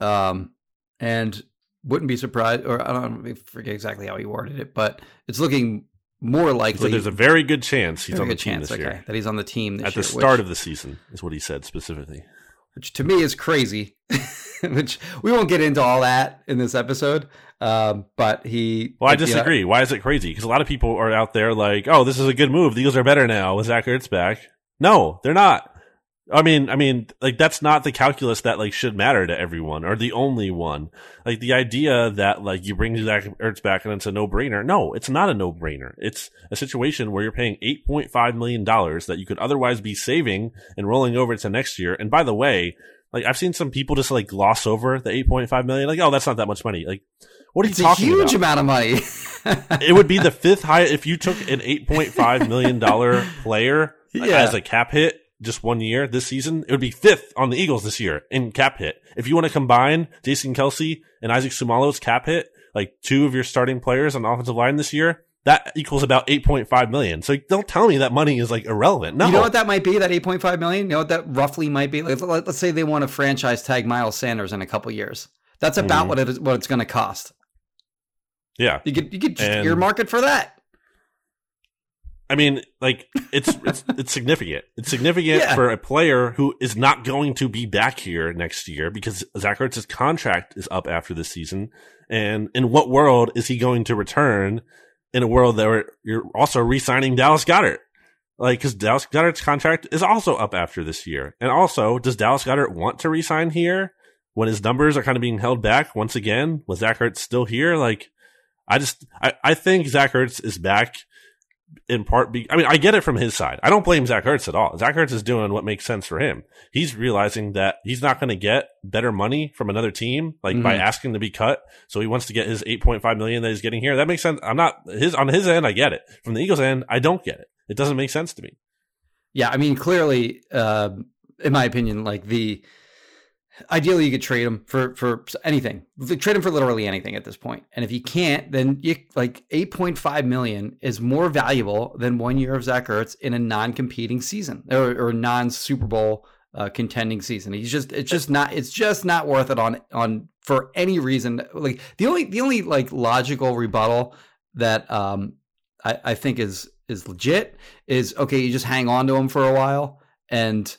um, and wouldn't be surprised, or I don't I forget exactly how he worded it, but it's looking more likely. So there's a very good chance he's on the team chance, this okay, year. That he's on the team at year, the start which, of the season is what he said specifically. Which to me is crazy. which we won't get into all that in this episode. Um, but he. Well, I disagree. You know, Why is it crazy? Because a lot of people are out there like, "Oh, this is a good move. The Eagles are better now with Zach Ertz back." No, they're not. I mean, I mean, like that's not the calculus that like should matter to everyone or the only one. Like the idea that like you bring Zach Ertz back and it's a no brainer. No, it's not a no brainer. It's a situation where you're paying eight point five million dollars that you could otherwise be saving and rolling over to next year. And by the way, like I've seen some people just like gloss over the 8.5 million. Like, oh, that's not that much money. Like, what are it's you talking about? a huge amount of money. it would be the fifth highest if you took an 8.5 million dollar player yeah. as a cap hit just one year this season. It would be fifth on the Eagles this year in cap hit. If you want to combine Jason Kelce and Isaac Seumalo's cap hit, like two of your starting players on the offensive line this year, that equals about 8.5 million. So don't tell me that money is like irrelevant. No. You know what that might be? That 8.5 million? You know what that roughly might be? Like, let's say they want to franchise tag Miles Sanders in a couple years. That's about mm-hmm. what it is, what it's going to cost. Yeah. You could you could just and, earmark it for that. I mean, like it's it's it's significant. It's significant yeah. for a player who is not going to be back here next year because Zach Ertz's contract is up after this season. And in what world is he going to return in a world that you're also re-signing Dallas Goedert, Like, because Dallas Goedert's contract is also up after this year. And also, does Dallas Goedert want to resign here when his numbers are kind of being held back once again? Was Zach Ertz still here? Like, I just, I, I think Zach Ertz is back in part be, I mean, I get it from his side. I don't blame Zach Ertz at all. Zach Ertz is doing what makes sense for him. He's realizing that he's not going to get better money from another team, like mm-hmm. by asking to be cut. So he wants to get his 8.5 million that he's getting here. That makes sense. I'm not his, on his end, I get it. From the Eagles end, I don't get it. It doesn't make sense to me. Yeah. I mean, clearly, uh, in my opinion, like the, Ideally, you could trade him for for anything. Trade him for literally anything at this point. And if you can't, then you like eight point five million is more valuable than one year of Zach Ertz in a non-competing season or, or non Super Bowl uh, contending season. He's just it's just not it's just not worth it on on for any reason. Like the only the only like logical rebuttal that um I, I think is is legit is okay. You just hang on to him for a while and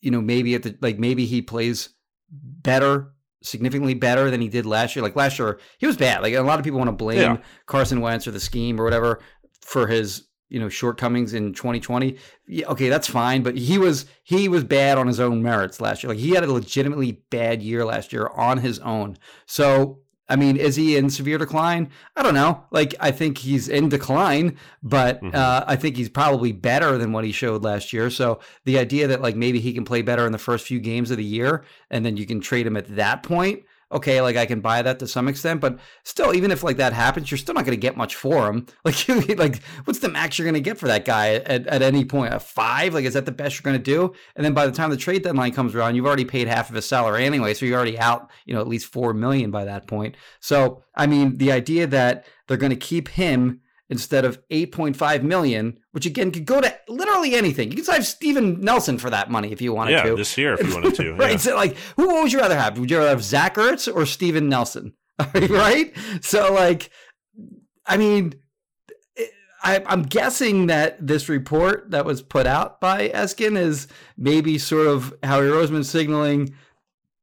you know maybe at the like maybe he plays better, significantly better than he did last year. Like last year, he was bad. Like a lot of people want to blame yeah. Carson Wentz or the scheme or whatever for his you know shortcomings in 2020 yeah, okay that's fine but he was he was bad on his own merits last year like he had a legitimately bad year last year on his own so I mean, is he in severe decline? I don't know. Like, I think he's in decline, but mm-hmm. uh, I think he's probably better than what he showed last year. So the idea that like maybe he can play better in the first few games of the year, and then you can trade him at that point, okay, like I can buy that to some extent, but still, even if like that happens, you're still not going to get much for him. Like, like what's the max you're going to get for that guy at, at any point? A five? Like, is that the best you're going to do? And then by the time the trade deadline comes around, you've already paid half of his salary anyway, so you're already out, you know, at least four million by that point. So, I mean, the idea that they're going to keep him instead of 8.5 million, which again could go to literally anything. You can sign Steven Nelson for that money if you wanted yeah, to. Yeah, this year if you wanted to. right. Yeah. So like, who would you rather have? Would you rather have Zach Ertz or Steven Nelson? right. So like, I mean, I, am guessing that this report that was put out by Eskin is maybe sort of Howie Roseman signaling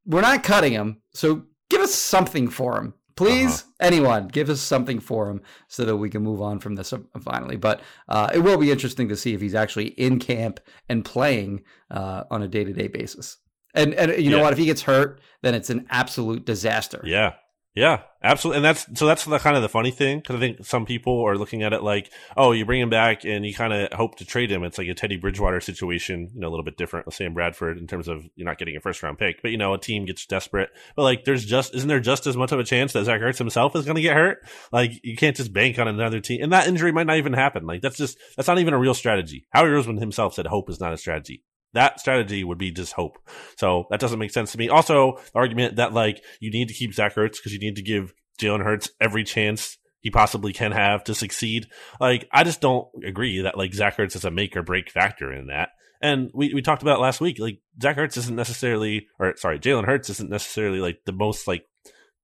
we're not cutting him, so give us something for him. Please, uh-huh. anyone, give us something for him so that we can move on from this uh, finally. But uh, it will be interesting to see if he's actually in camp and playing uh, on a day to day basis. And and you know what? If he gets hurt, then it's an absolute disaster. Yeah, yeah, absolutely. And that's so that's the kind of the funny thing because I think some people are looking at it like, oh, you bring him back and you kind of hope to trade him. It's like a Teddy Bridgewater situation, you know, a little bit different with Sam Bradford in terms of you're not getting a first round pick, but you know, a team gets desperate. But like, there's just isn't there just as much of a chance that Zach Ertz himself is going to get hurt? Like, you can't just bank on another team, and that injury might not even happen. Like, that's just that's not even a real strategy. Howie Roseman himself said hope is not a strategy that strategy would be just hope. So that doesn't make sense to me. Also, the argument that like you need to keep Zach Ertz because you need to give Jalen Hurts every chance he possibly can have to succeed. Like, I just don't agree that like Zach Ertz is a make or break factor in that. And we, we talked about last week, like Zach Ertz isn't necessarily, or sorry, Jalen Hurts isn't necessarily like the most like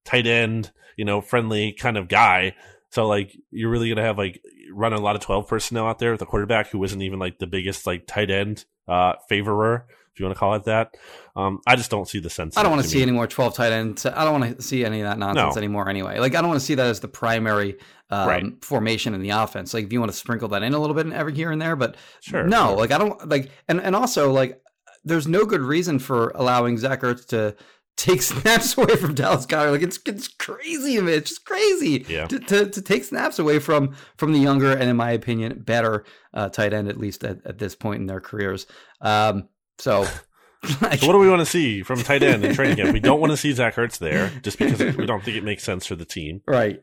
tight end, you know, friendly kind of guy. So like you're really gonna have like run a lot of twelve personnel out there with a quarterback who isn't even like the biggest like tight end uh favorer if you want to call it that. Um, I just don't see the sense. I don't want to see me. any more twelve tight ends. I don't want to see any of that nonsense no. anymore. Anyway, like I don't want to see that as the primary um, right. formation in the offense. Like if you want to sprinkle that in a little bit every here and there, but sure, no, sure. like I don't like, and and also like there's no good reason for allowing Zach Ertz to take snaps away from Dallas Goedert. Like it's it's crazy, man. It's just crazy yeah. to, to, to take snaps away from from the younger and, in my opinion, better uh, tight end at least at, at this point in their careers. Um, so, like, so what do we want to see from tight end in training camp? We don't want to see Zach Ertz there just because we don't think it makes sense for the team. Right.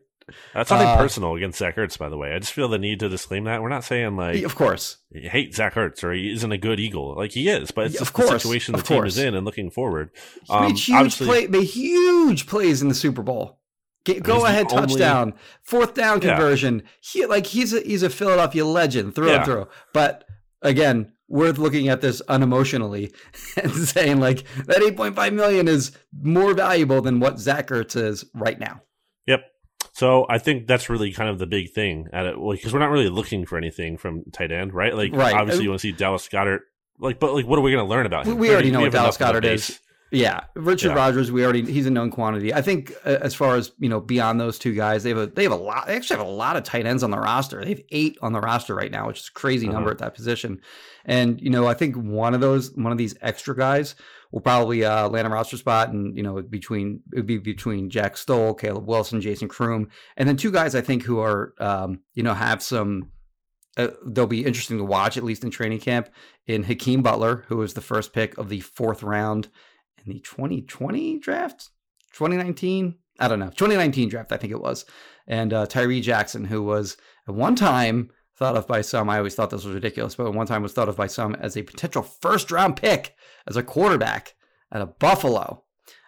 That's nothing uh, personal against Zach Ertz, by the way. I just feel the need to disclaim that. We're not saying like, of course, you hate Zach Ertz or he isn't a good Eagle. Like he is, but it's just course, the situation the team is in and looking forward. He um, made huge play, made huge plays in the Super Bowl. go ahead touchdown, only... fourth down conversion. Yeah. He like he's a he's a Philadelphia legend through yeah. and through. But again, worth looking at this unemotionally and saying like that 8.5 million is more valuable than what Zach Ertz is right now. Yep. So I think that's really kind of the big thing at it, because we're not really looking for anything from tight end, right? Like, right. obviously, you want to see Dallas Goedert. Like, but like, what are we going to learn about him? We, we already know what Dallas Goedert is. Yeah, Richard yeah. Rodgers. We already he's a known quantity. I think uh, as far as you know, beyond those two guys, they have a they have a lot. They actually have a lot of tight ends on the roster. They have eight on the roster right now, which is a crazy uh-huh. number at that position. And you know, I think one of those one of these extra guys will probably uh, land a roster spot, and you know, between it would be between Jack Stoll, Caleb Wilson, Jason Croom, and then two guys I think who are um, you know have some. Uh, they'll be interesting to watch at least in training camp. In Hakeem Butler, who was the first pick of the fourth round in the 2020 draft, 2019. I don't know, 2019 draft, I think it was. And uh, Tyree Jackson, who was at one time thought of by some, I always thought this was ridiculous, but one time was thought of by some as a potential first round pick as a quarterback at a Buffalo.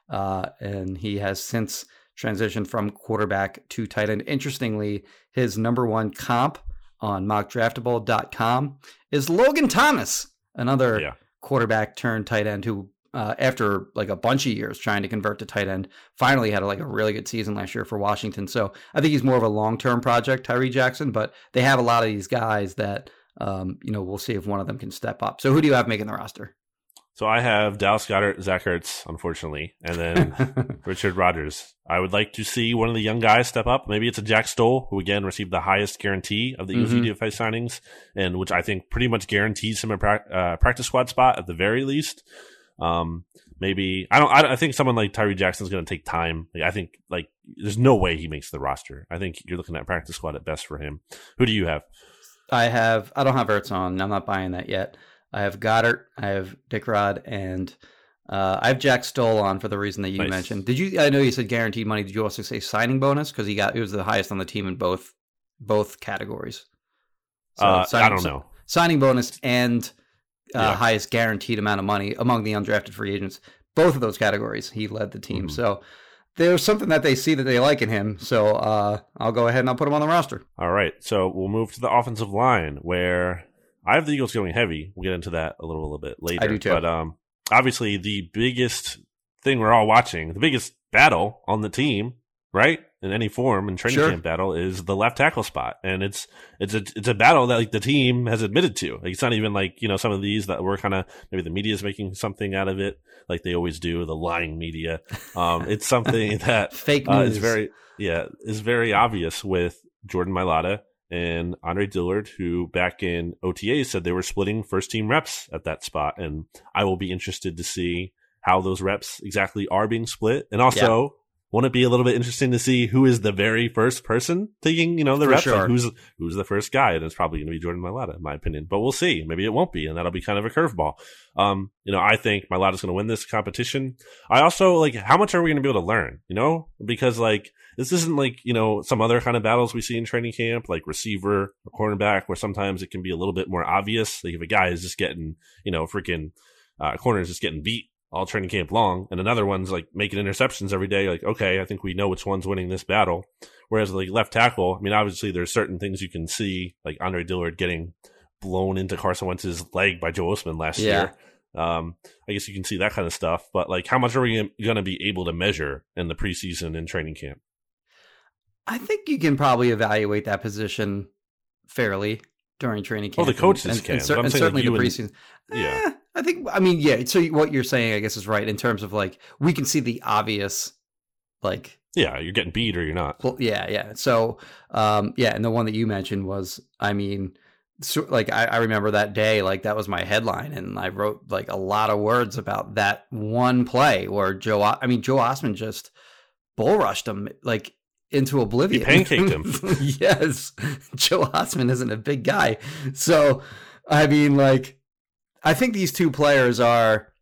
Uh, and he has since transitioned from quarterback to tight end. Interestingly, his number one comp on mockdraftable.com is Logan Thomas, another yeah. quarterback turned tight end who uh, after like a bunch of years trying to convert to tight end, finally had a, like a really good season last year for Washington. So I think he's more of a long term project, Tyree Jackson. But they have a lot of these guys that um, you know we'll see if one of them can step up. So who do you have making the roster? So I have Dallas Goedert, Zach Ertz, unfortunately, and then Richard Rodgers. I would like to see one of the young guys step up. Maybe it's a Jack Stoll, who again received the highest guarantee of the mm-hmm. Signings, and which I think pretty much guarantees him a pra- uh, practice squad spot at the very least. Um, maybe I don't. I, I think someone like Tyree Jackson is going to take time. Like, I think like there's no way he makes the roster. I think you're looking at practice squad at best for him. Who do you have? I have. I don't have Ertz on. I'm not buying that yet. I have Goedert. I have Dick Rod, and uh, I have Jack Stoll on for the reason that you nice. mentioned. Did you? I know you said guaranteed money. Did you also say signing bonus because he got he was the highest on the team in both both categories? So uh, signing, I don't know. Signing bonus and uh, yeah. highest guaranteed amount of money among the undrafted free agents. Both of those categories, he led the team. Mm-hmm. So there's something that they see that they like in him. So uh, I'll go ahead and I'll put him on the roster. All right. So we'll move to the offensive line where I have the Eagles going heavy. We'll get into that a little, a little bit later. I do too. But um, obviously, the biggest thing we're all watching, the biggest battle on the team, right? In any form in training sure. camp battle is the left tackle spot, and it's it's a it's a battle that like the team has admitted to. Like it's not even like you know some of these that we're kind of maybe the media is making something out of it, like they always do, the lying media. Um, it's something that fake news uh, is very yeah is very obvious with Jordan Mailata and Andre Dillard, who back in OTA said they were splitting first team reps at that spot, and I will be interested to see how those reps exactly are being split, and also. Yeah won't it be a little bit interesting to see who is the very first person taking, you know, the reps? Sure. Like who's who's the first guy? And it's probably going to be Jordan Mailata, in my opinion. But we'll see. Maybe it won't be, and that'll be kind of a curveball. Um, you know, I think Mailata's going to win this competition. I also like how much are we going to be able to learn? You know, because like this isn't like you know some other kind of battles we see in training camp, like receiver or cornerback, where sometimes it can be a little bit more obvious. Like if a guy is just getting, you know, freaking uh, corner is just getting beat all training camp long, and another one's like making interceptions every day. Like, okay, I think we know which one's winning this battle. Whereas like left tackle, I mean, obviously there's certain things you can see, like Andre Dillard getting blown into Carson Wentz's leg by Joe Ostman last yeah. year. Um, I guess you can see that kind of stuff, but like, how much are we going to be able to measure in the preseason and training camp? I think you can probably evaluate that position fairly during training camp. Oh, the coaches and, can. And, and, and certainly like the preseason. And, yeah. Eh, think. I mean, yeah. So what you're saying, I guess, is right in terms of like we can see the obvious, like. Yeah, you're getting beat or you're not. Well, yeah, yeah. So, um, yeah, and the one that you mentioned was, I mean, so, like I, I remember that day, like that was my headline, and I wrote like a lot of words about that one play where Joe. I mean, Joe Ostman just bull rushed him like into oblivion. He pancaked him. yes, Joe Ostman isn't a big guy, so I mean, like I think these two players are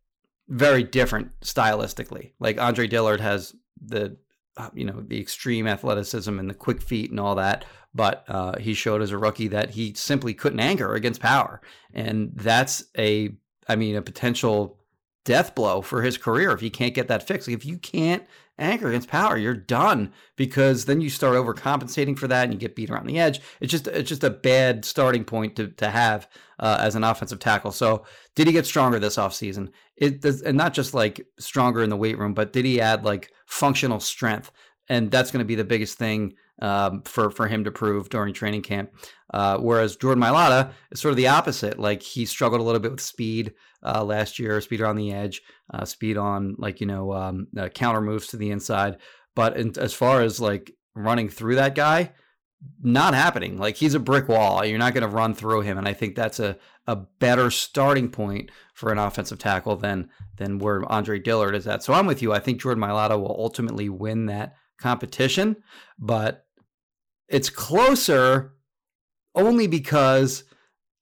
very different stylistically. Like Andre Dillard has the uh, you know the extreme athleticism and the quick feet and all that, but uh, he showed as a rookie that he simply couldn't anchor against power, and that's a I mean a potential death blow for his career if he can't get that fixed. If you can't anchor against power, you're done because then you start overcompensating for that and you get beat around the edge. It's just it's just a bad starting point to to have uh, as an offensive tackle. So did he get stronger this offseason? It does, and not just like stronger in the weight room, but did he add like functional strength? And that's going to be the biggest thing um, for for him to prove during training camp. Uh, whereas Jordan Mailata is sort of the opposite. Like he struggled a little bit with speed uh, last year, speed around the edge, uh, speed on like you know um, uh, counter moves to the inside. But in, as far as like running through that guy, not happening. Like he's a brick wall. You're not going to run through him, and I think that's a a better starting point for an offensive tackle than than where Andre Dillard is at. So I'm with you. I think Jordan Mailata will ultimately win that competition, but it's closer only because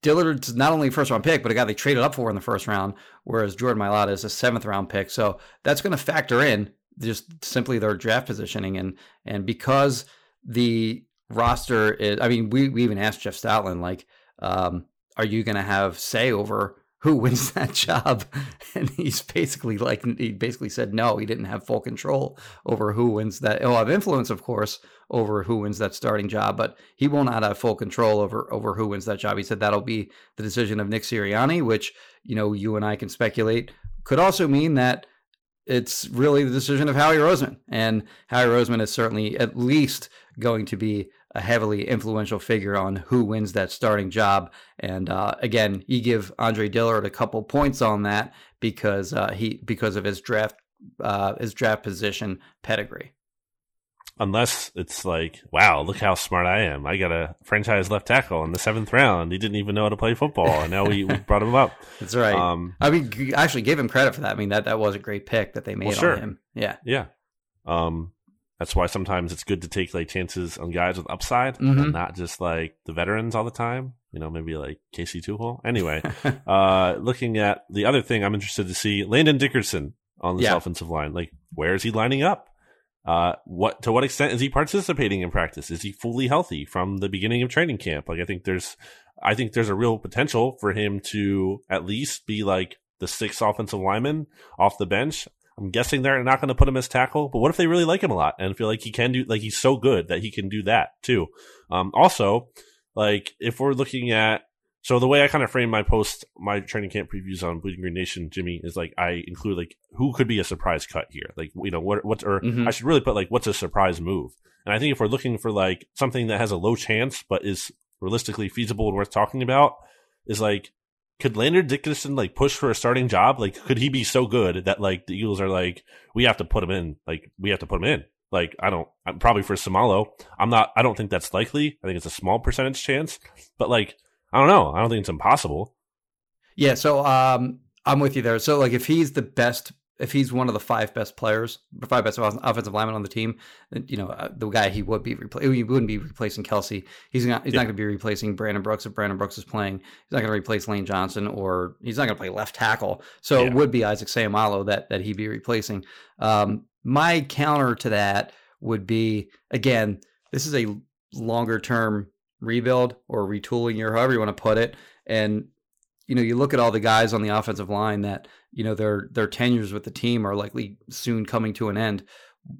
Dillard's not only a first round pick, but a guy they traded up for in the first round, whereas Jordan Mailata is a seventh round pick. So that's going to factor in just simply their draft positioning. And and because the roster is, I mean, we, we even asked Jeff Stoutland, like, um, are you going to have say over who wins that job? And he's basically like, he basically said no, he didn't have full control over who wins that. He'll have influence, of course, over who wins that starting job, but he will not have full control over over who wins that job. He said that'll be the decision of Nick Sirianni, which you know you and I can speculate could also mean that it's really the decision of Howie Roseman, and Howie Roseman is certainly at least going to be a heavily influential figure on who wins that starting job. And uh, again, you give Andre Dillard a couple points on that because uh, he because of his draft uh, his draft position pedigree unless it's like, wow, look how smart I am. I got a franchise left tackle in the seventh round. He didn't even know how to play football, and now we, we brought him up. That's right. Um, I mean, actually gave him credit for that. I mean, that that was a great pick that they made well, sure. on him. Yeah, yeah. Um, that's why sometimes it's good to take like chances on guys with upside, mm-hmm. and not just like the veterans all the time. You know, maybe like Casey Toohill. Anyway, uh, looking at the other thing, I'm interested to see Landon Dickerson on this yeah. offensive line. Like, where is he lining up? Uh, what to what extent is he participating in practice? Is he fully healthy from the beginning of training camp? Like I think there's, I think there's a real potential for him to at least be like the sixth offensive lineman off the bench. I'm guessing they're not going to put him as tackle, but what if they really like him a lot and feel like he can do, like he's so good that he can do that too. Um, also, like if we're looking at so the way I kind of frame my post, my training camp previews on Bleeding Green Nation, Jimmy, is like I include like who could be a surprise cut here, like you know what what or mm-hmm. I should really put like what's a surprise move. And I think if we're looking for like something that has a low chance but is realistically feasible and worth talking about, is like could Landon Dickerson like push for a starting job? Like could he be so good that like the Eagles are like we have to put him in, like we have to put him in. Like I don't, I'm probably for Seumalo. I'm not. I don't think that's likely. I think it's a small percentage chance, but like I don't know. I don't think it's impossible. Yeah, so um, I'm with you there. So like, if he's the best, if he's one of the five best players, five best offensive linemen on the team, you know, uh, the guy he would be replacing, he wouldn't be replacing Kelce. He's not. He's yeah. not going to be replacing Brandon Brooks if Brandon Brooks is playing. He's not going to replace Lane Johnson, or he's not going to play left tackle. So yeah. it would be Isaac Seumalo that that he'd be replacing. Um, my counter to that would be again, this is a longer term rebuild or retooling or however you want to put it. And you know, you look at all the guys on the offensive line that you know their their tenures with the team are likely soon coming to an end.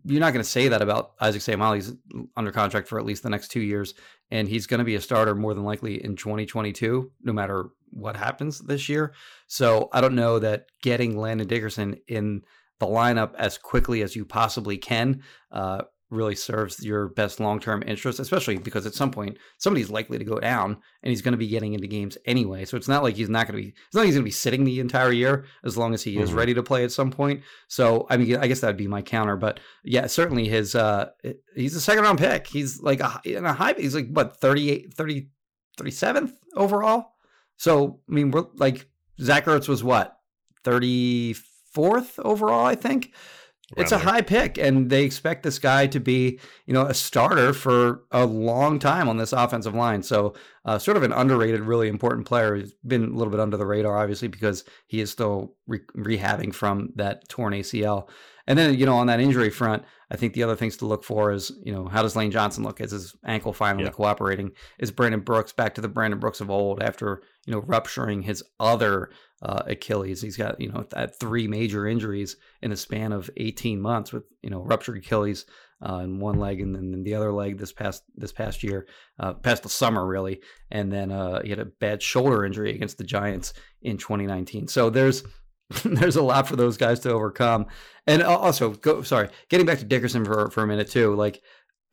You're not going to say that about Isaac Seumalo. He's under contract for at least the next two years, and he's going to be a starter more than likely in 2022, no matter what happens this year. So I don't know that getting Landon Dickerson in the lineup as quickly as you possibly can uh, really serves your best long-term interest especially because at some point somebody's likely to go down and he's going to be getting into games anyway. So it's not like he's not going to be it's not like he's going to be sitting the entire year as long as he mm-hmm. is ready to play at some point. So i mean i guess that'd be my counter but yeah certainly his uh he's a second round pick. He's like a, in a high he's like what 38 30 37th overall? So i mean we're like zach ertz was what 34th overall i think it's a high pick, and they expect this guy to be, you know, a starter for a long time on this offensive line. So, uh, sort of an underrated, really important player. He's been a little bit under the radar, obviously, because he is still re- rehabbing from that torn ACL. And then, you know, on that injury front, I think the other things to look for is, you know, how does Lane Johnson look? Is his ankle finally yeah. cooperating? Is Brandon Brooks back to the Brandon Brooks of old after, you know, rupturing his other uh, Achilles. He's got you know that three major injuries in a span of 18 months with you know ruptured Achilles uh, in one leg and then the other leg this past this past year, uh, past the summer really, and then uh, he had a bad shoulder injury against the Giants in 2019. So there's there's a lot for those guys to overcome. And also, go, sorry, getting back to Dickerson for for a minute too. Like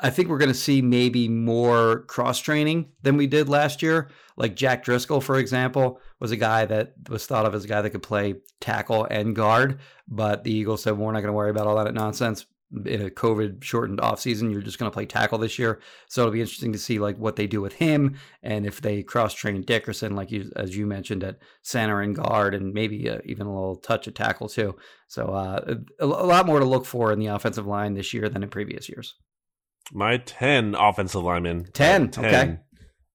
I think we're going to see maybe more cross training than we did last year. Like Jack Driscoll, for example, was a guy that was thought of as a guy that could play tackle and guard, but the Eagles said we're not going to worry about all that nonsense in a COVID shortened offseason. You're just going to play tackle this year, so it'll be interesting to see like what they do with him and if they cross train Dickerson, like you as you mentioned at center and guard, and maybe uh, even a little touch of tackle too. So uh, a, a lot more to look for in the offensive line this year than in previous years. My 10 offensive linemen. 10, 10, okay.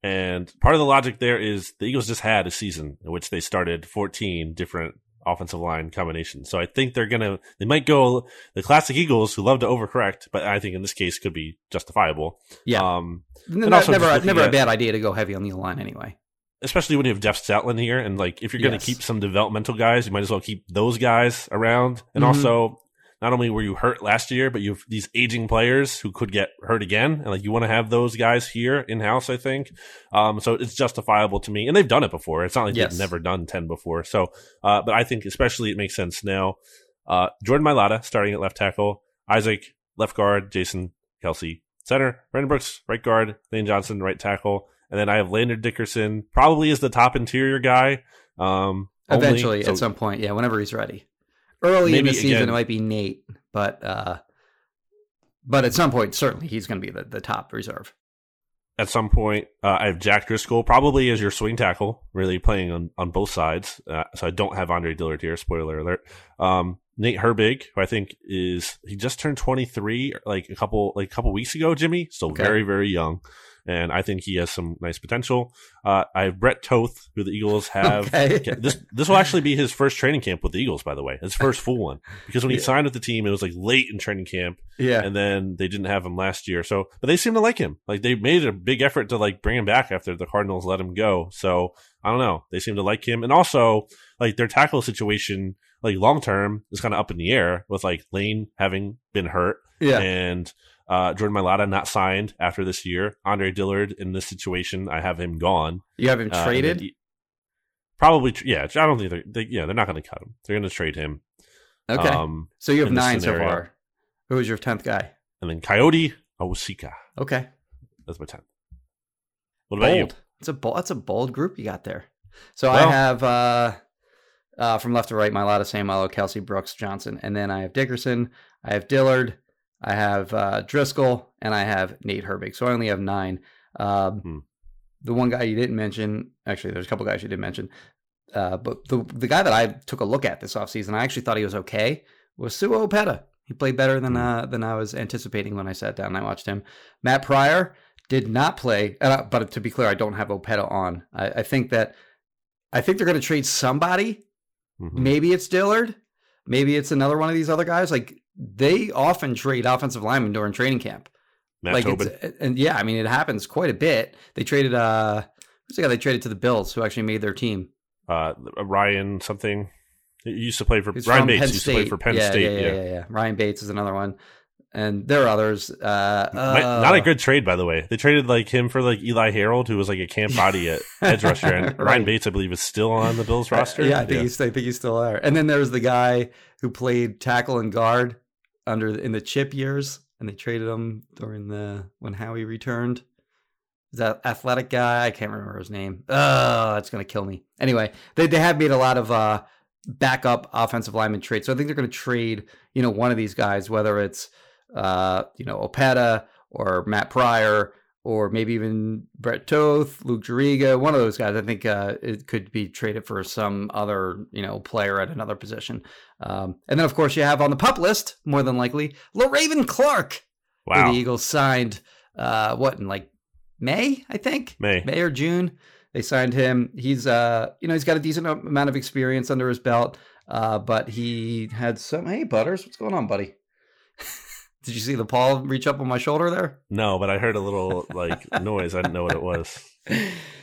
And part of the logic there is the Eagles just had a season in which they started 14 different offensive line combinations. So I think they're going to, they might go the classic Eagles who love to overcorrect, but I think in this case could be justifiable. Yeah. Um, never, never a bad idea to go heavy on the line anyway especially when you have Jeff Stoutland here, and like if you're going to yes. keep some developmental guys, you might as well keep those guys around. And mm-hmm. also, not only were you hurt last year, but you have these aging players who could get hurt again. And like you want to have those guys here in house, I think. Um, so it's justifiable to me. And they've done it before. It's not like yes. they've never done 10 before. So, uh, but I think especially it makes sense now. Uh, Jordan Mailata starting at left tackle, Isaac left guard, Jason Kelce center, Brandon Brooks right guard, Lane Johnson right tackle. And then I have Landon Dickerson probably is the top interior guy. Um, Eventually, only, so, at some point, yeah, whenever he's ready. Early Maybe in the season, again, it might be Nate, but uh, but at some point, certainly he's going to be the, the top reserve. At some point, uh, I have Jack Driscoll probably as your swing tackle, really playing on, on both sides. Uh, so I don't have Andre Dillard here. Spoiler alert. Um, Nate Herbig, who I think is he just turned 23 like a couple like a couple weeks ago. Jimmy, still okay. very very young and I think he has some nice potential. Uh, I have Brett Toth, who the Eagles have. Okay. this this will actually be his first training camp with the Eagles, by the way, his first full one. Because when he yeah. signed with the team, it was like late in training camp. Yeah, and then they didn't have him last year. So, but they seem to like him. Like they made a big effort to like bring him back after the Cardinals let him go. So I don't know. They seem to like him, and also like their tackle situation, like long term, is kind of up in the air with like Lane having been hurt. Yeah, and uh, Jordan Mailata not signed after this year. Andre Dillard in this situation, I have him gone. You have him uh, traded? He, probably, yeah. I don't think they're, they, yeah, they're not going to cut him. They're going to trade him. Okay. Um, so you have nine so far. Who is your tenth guy? And then Kayode Awosika. Okay, that's my tenth. What about bold. you? It's a bold. That's a bold group you got there. So well, I have uh, uh, from left to right, Mailata, Seumalo, Kelce, Brooks, Johnson, and then I have Dickerson. I have Dillard. I have uh, Driscoll, and I have Nate Herbig. So I only have nine. Um, hmm. The one guy you didn't mention, actually, there's a couple guys you didn't mention, uh, but the the guy that I took a look at this offseason, I actually thought he was okay, was Sua Opeta. He played better than hmm. uh, than I was anticipating when I sat down and I watched him. Matt Pryor did not play, uh, but to be clear, I don't have Opeta on. I, I think that I think they're going to trade somebody. Mm-hmm. Maybe it's Dillard. Maybe it's another one of these other guys. Like they often trade offensive linemen during training camp. Matt like Tobin. and yeah, I mean it happens quite a bit. They traded uh who's the guy they traded to the Bills who actually made their team? Uh Ryan something. He used to play for He's Ryan Bates Penn used State. to play for Penn yeah, State. Yeah yeah, yeah, yeah, Ryan Bates is another one. And there are others. Uh, uh, Not a good trade, by the way. They traded like him for like Eli Harold, who was like a camp body at edge rusher, and right. Ryan Bates, I believe, is still on the Bills roster. yeah, I think he's I think he's still there. And then there's the guy who played tackle and guard under in the chip years, and they traded him during the when Howie returned. That athletic guy? I can't remember his name. Oh, it's gonna kill me. Anyway, they they have made a lot of uh, backup offensive lineman trades, so I think they're gonna trade you know one of these guys, whether it's uh, you know Opeta or Matt Pryor or maybe even Brett Toth, Luke Juriga, one of those guys. I think uh, it could be traded for some other, you know, player at another position. Um, and then, of course, you have on the pup list, more than likely, Le'Raven Clark. Wow. the Eagles signed, uh, what, in like May, I think? May. May or June. They signed him. He's, uh, you know, he's got a decent amount of experience under his belt, uh, but he had some. Hey, Butters, what's going on, buddy? Did you see the paw reach up on my shoulder there? No, but I heard a little like noise. I didn't know what it was.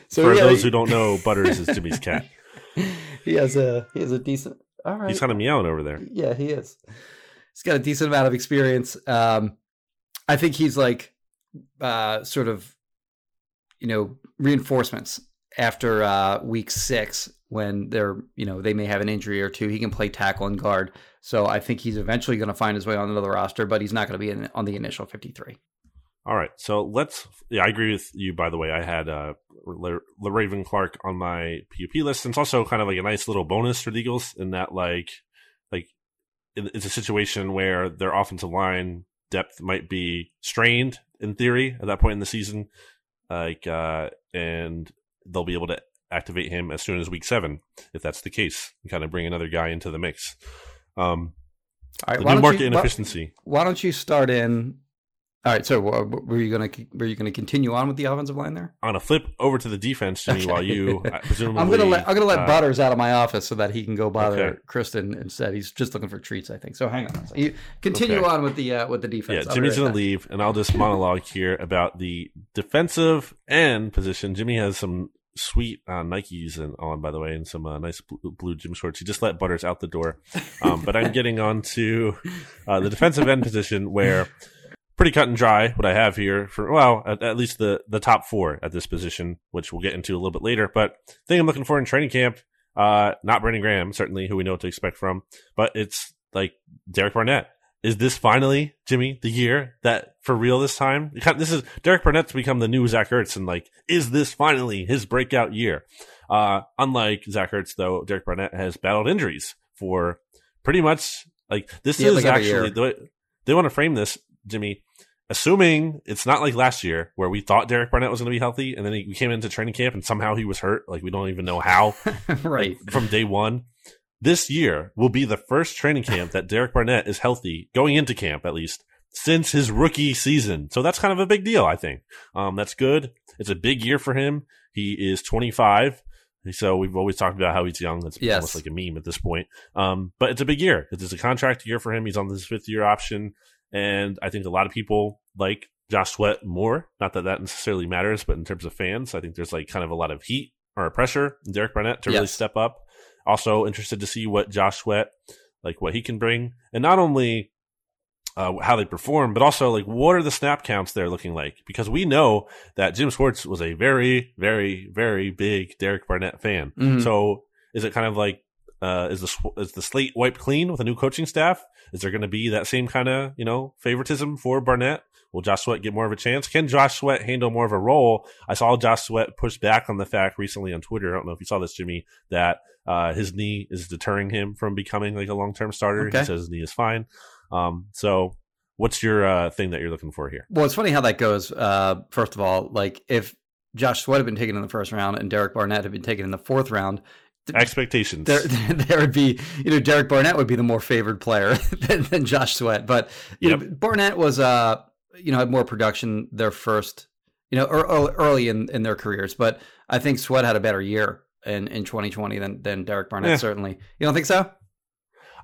So for yeah, those who don't know, Butters is Jimmy's cat. he has a he has a decent. All right, he's kind of meowing over there. Yeah, he is. He's got a decent amount of experience. Um, I think he's like uh, sort of, you know, reinforcements after uh, week six when they're, you know, they may have an injury or two. He can play tackle and guard. So I think he's eventually going to find his way onto the roster, but he's not going to be in, on the initial 53. All right, so let's. Yeah, I agree with you. By the way, I had uh, Le'Raven Clark on my PUP list, and it's also kind of like a nice little bonus for the Eagles in that, like, like it's a situation where their offensive line depth might be strained in theory at that point in the season, like, uh, and they'll be able to activate him as soon as week seven if that's the case, and kind of bring another guy into the mix. Um, All right, the new market you, inefficiency. Why, why don't you start in all right, so were you going to were you to continue on with the offensive line there? On a flip over to the defense, Jimmy, okay. while you presumably I'm going to let I'm to let uh, Butters out of my office so that he can go bother okay. Kristen instead. He's just looking for treats, I think. So hang on, you continue okay. on with the uh, with the defense. Yeah, Jimmy's going to leave, and I'll just monologue here about the defensive end position. Jimmy has some sweet uh, Nikes and on, by the way, and some uh, nice blue, blue, gym shorts. He just let Butters out the door, um, but I'm getting on to uh, the defensive end position where pretty cut and dry what I have here for well at, at, least the the top four at this position, which we'll get into a little bit later. But thing I'm looking for in training camp, uh, not Brandon Graham certainly, who we know what to expect from, but it's like Derek Barnett. Is this finally Jimmy the year that for real this time? This is Derek Barnett's become the new Zach Ertz, and like, is this finally his breakout year? Uh, unlike Zach Ertz, though, Derek Barnett has battled injuries for pretty much like this yeah, is like actually the way they want to frame this, Jimmy assuming it's not like last year where we thought Derek Barnett was going to be healthy and then he, we came into training camp and somehow he was hurt. Like we don't even know how. right. Like, from day one. This year will be the first training camp that Derek Barnett is healthy going into camp at least since his rookie season. So that's kind of a big deal, I think. Um, that's good. It's a big year for him. He is 25. So we've always talked about how he's young. That's yes. almost like a meme at this point. Um, but it's a big year. It's a contract year for him. He's on this fifth year option. And I think a lot of people like Josh Sweat more. Not that that necessarily matters, but in terms of fans, I think there's like kind of a lot of heat or pressure in Derek Barnett to yes. really step up. Also interested to see what Josh Sweat, like what he can bring. And not only uh, how they perform, but also like what are the snap counts they're looking like? Because we know that Jim Schwartz was a very, very, very big Derek Barnett fan. Mm-hmm. So is it kind of like uh, is the is the slate wiped clean with a new coaching staff? Is there going to be that same kind of you know favoritism for Barnett? Will Josh Sweat get more of a chance? Can Josh Sweat handle more of a role? I saw Josh Sweat push back on the fact recently on Twitter. I don't know if you saw this, Jimmy, that uh, his knee is deterring him from becoming like a long term starter. Okay. He says his knee is fine. Um, so what's your uh, thing that you're looking for here? Well, it's funny how that goes. Uh, first of all, like if Josh Sweat had been taken in the first round and Derek Barnett had been taken in the fourth round, expectations. There, there would be, you know, Derek Barnett would be the more favored player than, than Josh Sweat. But you yep. know, Barnett was, uh, you know, had more production their first, you know, early in, in their careers. But I think Sweat had a better year in, in 2020 than than Derek Barnett. Yeah. Certainly, you don't think so?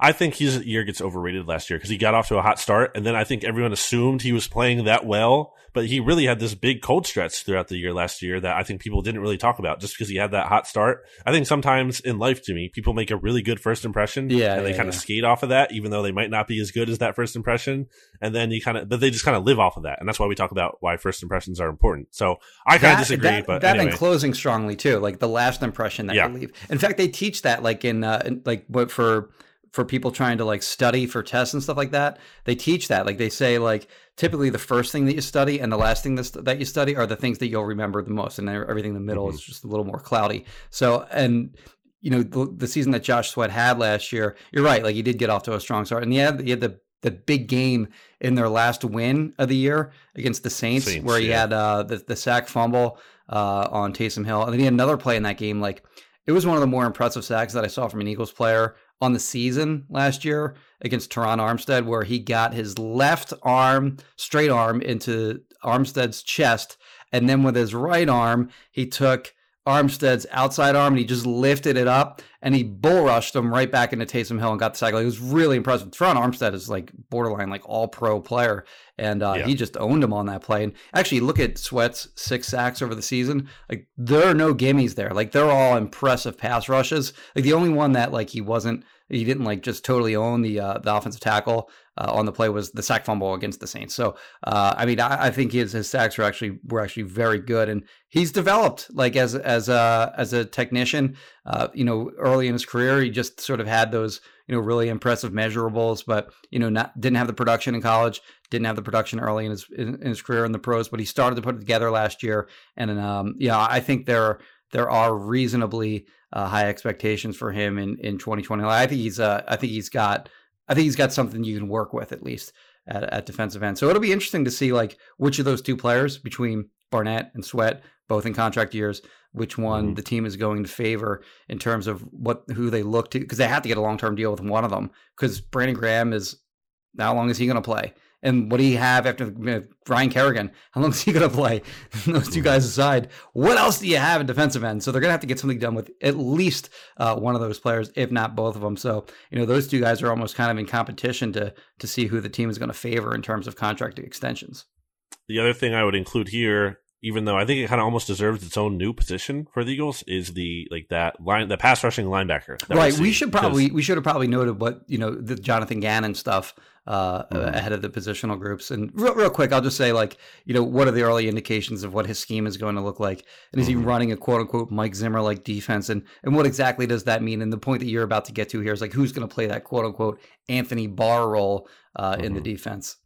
I think his year gets overrated last year because he got off to a hot start, and then I think everyone assumed he was playing that well, but he really had this big cold stretch throughout the year last year that I think people didn't really talk about just because he had that hot start. I think sometimes in life, to me, people make a really good first impression, yeah, and they yeah, kind of yeah. skate off of that, even though they might not be as good as that first impression, and then you kind of, but they just kind of live off of that, and that's why we talk about why first impressions are important. So I kind of disagree, that, but that anyway. and closing strongly too, like the last impression that yeah. you leave. In fact, they teach that like in, uh, in like what for for people trying to like study for tests and stuff like that they teach that like they say like typically the first thing that you study and the last thing that you study are the things that you'll remember the most and everything in the middle mm-hmm. is just a little more cloudy so and you know the, the, season that josh sweat had last year you're right like he did get off to a strong start and he had, he had the the big game in their last win of the year against the Saints, Saints where he yeah. had uh, the, the sack fumble uh, on Taysom Hill. And then he had another play in that game. Like, it was one of the more impressive sacks that I saw from an Eagles player on the season last year against Terron Armstead, where he got his left arm, straight arm, into Armstead's chest. And then with his right arm, he took Armstead's outside arm and he just lifted it up and he bull rushed him right back into Taysom Hill and got the sack. Like, was really impressive. Terron Armstead is like borderline, like all pro player. And uh, yeah. he just owned him on that play. And actually, look at Sweat's six sacks over the season. Like, there are no gimmies there. Like, they're all impressive pass rushes. Like, the only one that, like, he wasn't, he didn't like just totally own the uh, the offensive tackle uh, on the play was the sack fumble against the Saints. So uh, I mean, I, I, think his his sacks were actually were actually very good, and he's developed like as as a as a technician. Uh, you know, early in his career, he just sort of had those you know really impressive measurables, but you know, not didn't have the production in college, didn't have the production early in his in, in his career in the pros, but he started to put it together last year, and um, yeah, I think there there are reasonably uh, high expectations for him in in 2020. I think he's uh, I think he's got I think he's got something you can work with at least at, at defensive end. So it'll be interesting to see like which of those two players between Barnett and Sweat, both in contract years, which one mm-hmm. the team is going to favor in terms of what who they look to because they have to get a long term deal with one of them because Brandon Graham is how long is he going to play? And what do you have after Ryan Kerrigan? How long is he going to play? Those two guys aside, what else do you have in defensive end? So they're going to have to get something done with at least uh, one of those players, if not both of them. So you know those two guys are almost kind of in competition to to see who the team is going to favor in terms of contract extensions. The other thing I would include here even though I think it kind of almost deserves its own new position for the Eagles, is the like that line, the pass rushing linebacker. Right. We should probably we should have probably noted what you know the Jonathan Gannon stuff uh, mm-hmm. ahead of the positional groups. And real, real quick, I'll just say like you know what are the early indications of what his scheme is going to look like, and is mm-hmm. he running a quote unquote Mike Zimmer like defense, and and what exactly does that mean? And the point that you're about to get to here is like who's going to play that quote unquote Anthony Barr role uh, mm-hmm. in the mm-hmm. defense.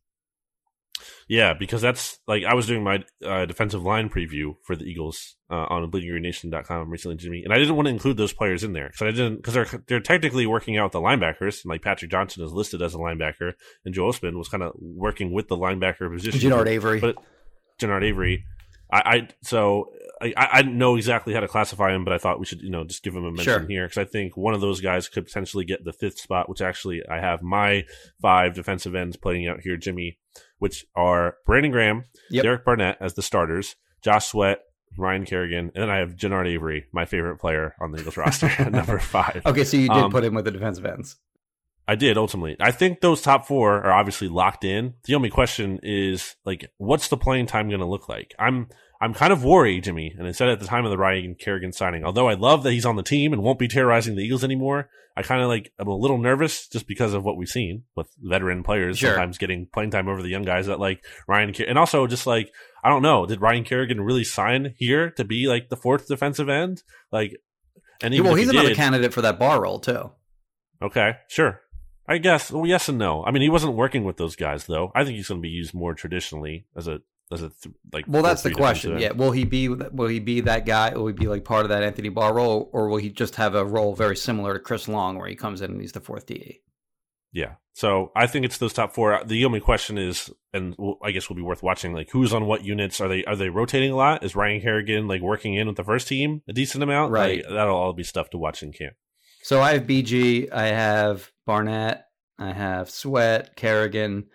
Yeah, because that's like I was doing my uh, defensive line preview for the Eagles uh, on bleedinggreennation.com recently, Jimmy, and I didn't want to include those players in there because I didn't because they're they're technically working out the linebackers. And like Patrick Johnson is listed as a linebacker, and Joe Ostman was kind of working with the linebacker position. Genard Avery, but Genard Avery, I, I so I, I know exactly how to classify him, but I thought we should, you know, just give him a mention sure. here because I think one of those guys could potentially get the fifth spot, which actually I have my five defensive ends playing out here, Jimmy, which are Brandon Graham, yep. Derek Barnett as the starters, Josh Sweat, Ryan Kerrigan, and then I have Genard Avery, my favorite player on the Eagles roster, at number five. Okay, so you did um, put him with the defensive ends. I did ultimately. I think those top four are obviously locked in. The only question is like, what's the playing time going to look like? I'm I'm kind of worried, Jimmy, and I said at the time of the Ryan Kerrigan signing, although I love that he's on the team and won't be terrorizing the Eagles anymore, I kind of like, I'm a little nervous just because of what we've seen with veteran players sure. sometimes getting playing time over the young guys that like Ryan, Ker- and also just like, I don't know, did Ryan Kerrigan really sign here to be like the fourth defensive end? Like, and well, he's he another did, candidate for that Barr role too. Okay, sure. I guess. Well, yes and no. I mean, he wasn't working with those guys though. I think he's going to be used more traditionally as a th- like. Well, that's the question. Yeah, will he be will he be that guy? Will he be like part of that Anthony Barr role, or will he just have a role very similar to Chris Long, where he comes in and he's the fourth DE? Yeah. So I think it's those top four. Uh, the only question is, and I guess we'll be worth watching, like who's on what units? Are they are they rotating a lot? Is Ryan Kerrigan like working in with the first team a decent amount? Right. Like, that'll all be stuff to watch in camp. So I have BG, I have Barnett, I have Sweat, Kerrigan,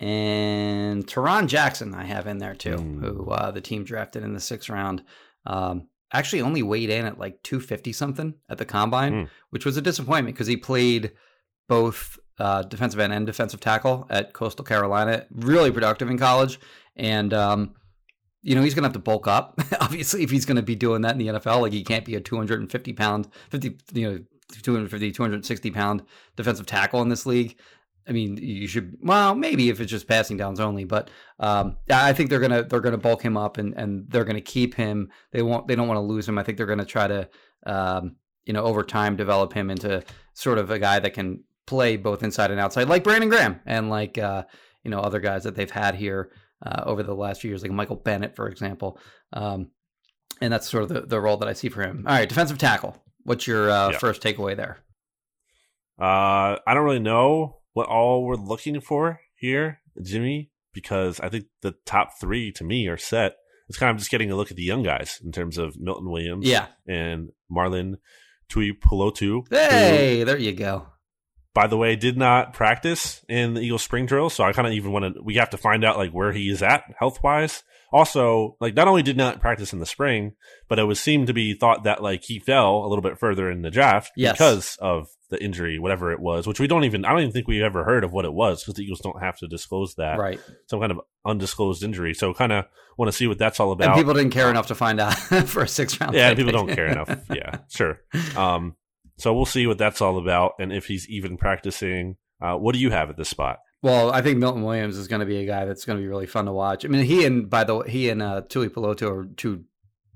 and Tarron Jackson. I have in there too, mm. who uh, the team drafted in the sixth round. Um, actually, only weighed in at like two fifty something at the combine, mm. which was a disappointment because he played both uh, defensive end and defensive tackle at Coastal Carolina. Really productive in college, and um, you know he's going to have to bulk up. Obviously, if he's going to be doing that in the NFL, like he can't be a two hundred and fifty pound, fifty you know 250, 260 pound defensive tackle in this league. I mean, you should well maybe if it's just passing downs only, but um, I think they're gonna they're gonna bulk him up and and they're gonna keep him. They won't they don't want to lose him. I think they're gonna try to um, you know over time develop him into sort of a guy that can play both inside and outside, like Brandon Graham and like uh, you know other guys that they've had here uh, over the last few years, like Michael Bennett, for example. Um, and that's sort of the, the role that I see for him. All right, defensive tackle. What's your uh, yeah. first takeaway there? Uh, I don't really know what all we're looking for here, Jimmy, because I think the top three to me are set. It's kind of just getting a look at the young guys in terms of Milton Williams, yeah, and Marlon Tuipulotu. Hey, who, there you go. by the way, did not practice in the Eagle spring drill. So I kind of even want to, we have to find out like where he is at health wise. Also, like not only did not practice in the spring, but it was seemed to be thought that like he fell a little bit further in the draft yes. because of the injury, whatever it was, which we don't even, I don't even think we ever heard of what it was because the Eagles don't have to disclose that. Right. Some kind of undisclosed injury. So kind of want to see what that's all about. And people didn't care enough to find out for a six round. Yeah, people don't care enough. Yeah, sure. Um, so we'll see what that's all about and if he's even practicing. Uh, what do you have at this spot? Well, I think Milton Williams is going to be a guy that's going to be really fun to watch. I mean, he and by the way, he and uh, Tuipulotu are two,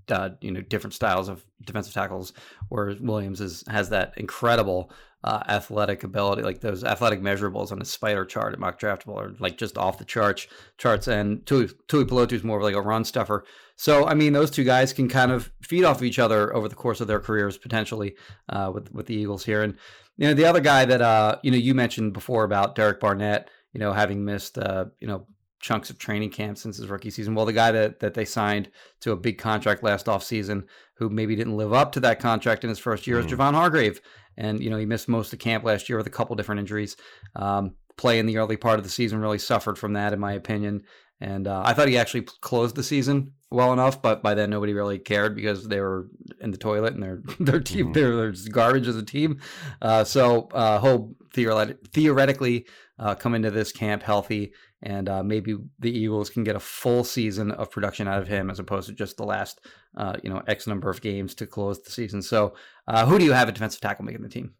uh, you know, different styles of defensive tackles. Where Williams is has that incredible uh, athletic ability, like those athletic measurables on the spider chart at MockDraftable are like just off the charts. Charts and Tui Tuipulotu is more of like a run stuffer. So I mean, those two guys can kind of feed off of each other over the course of their careers potentially uh, with with the Eagles here. And you know, the other guy that uh, you know you mentioned before about Derek Barnett, you know, having missed uh, you know chunks of training camp since his rookie season. Well, the guy that that they signed to a big contract last offseason, who maybe didn't live up to that contract in his first year, mm. is Javon Hargrave. And you know, he missed most of camp last year with a couple different injuries. Um, play in the early part of the season really suffered from that, in my opinion. And uh, I thought he actually closed the season well enough, but by then nobody really cared because they were in the toilet and their their team mm-hmm. they're, they're garbage as a team. Uh, so uh, hope theoretically uh, come into this camp healthy, and uh, maybe the Eagles can get a full season of production out of him as opposed to just the last uh, you know X number of games to close the season. So uh, who do you have at defensive tackle making the team?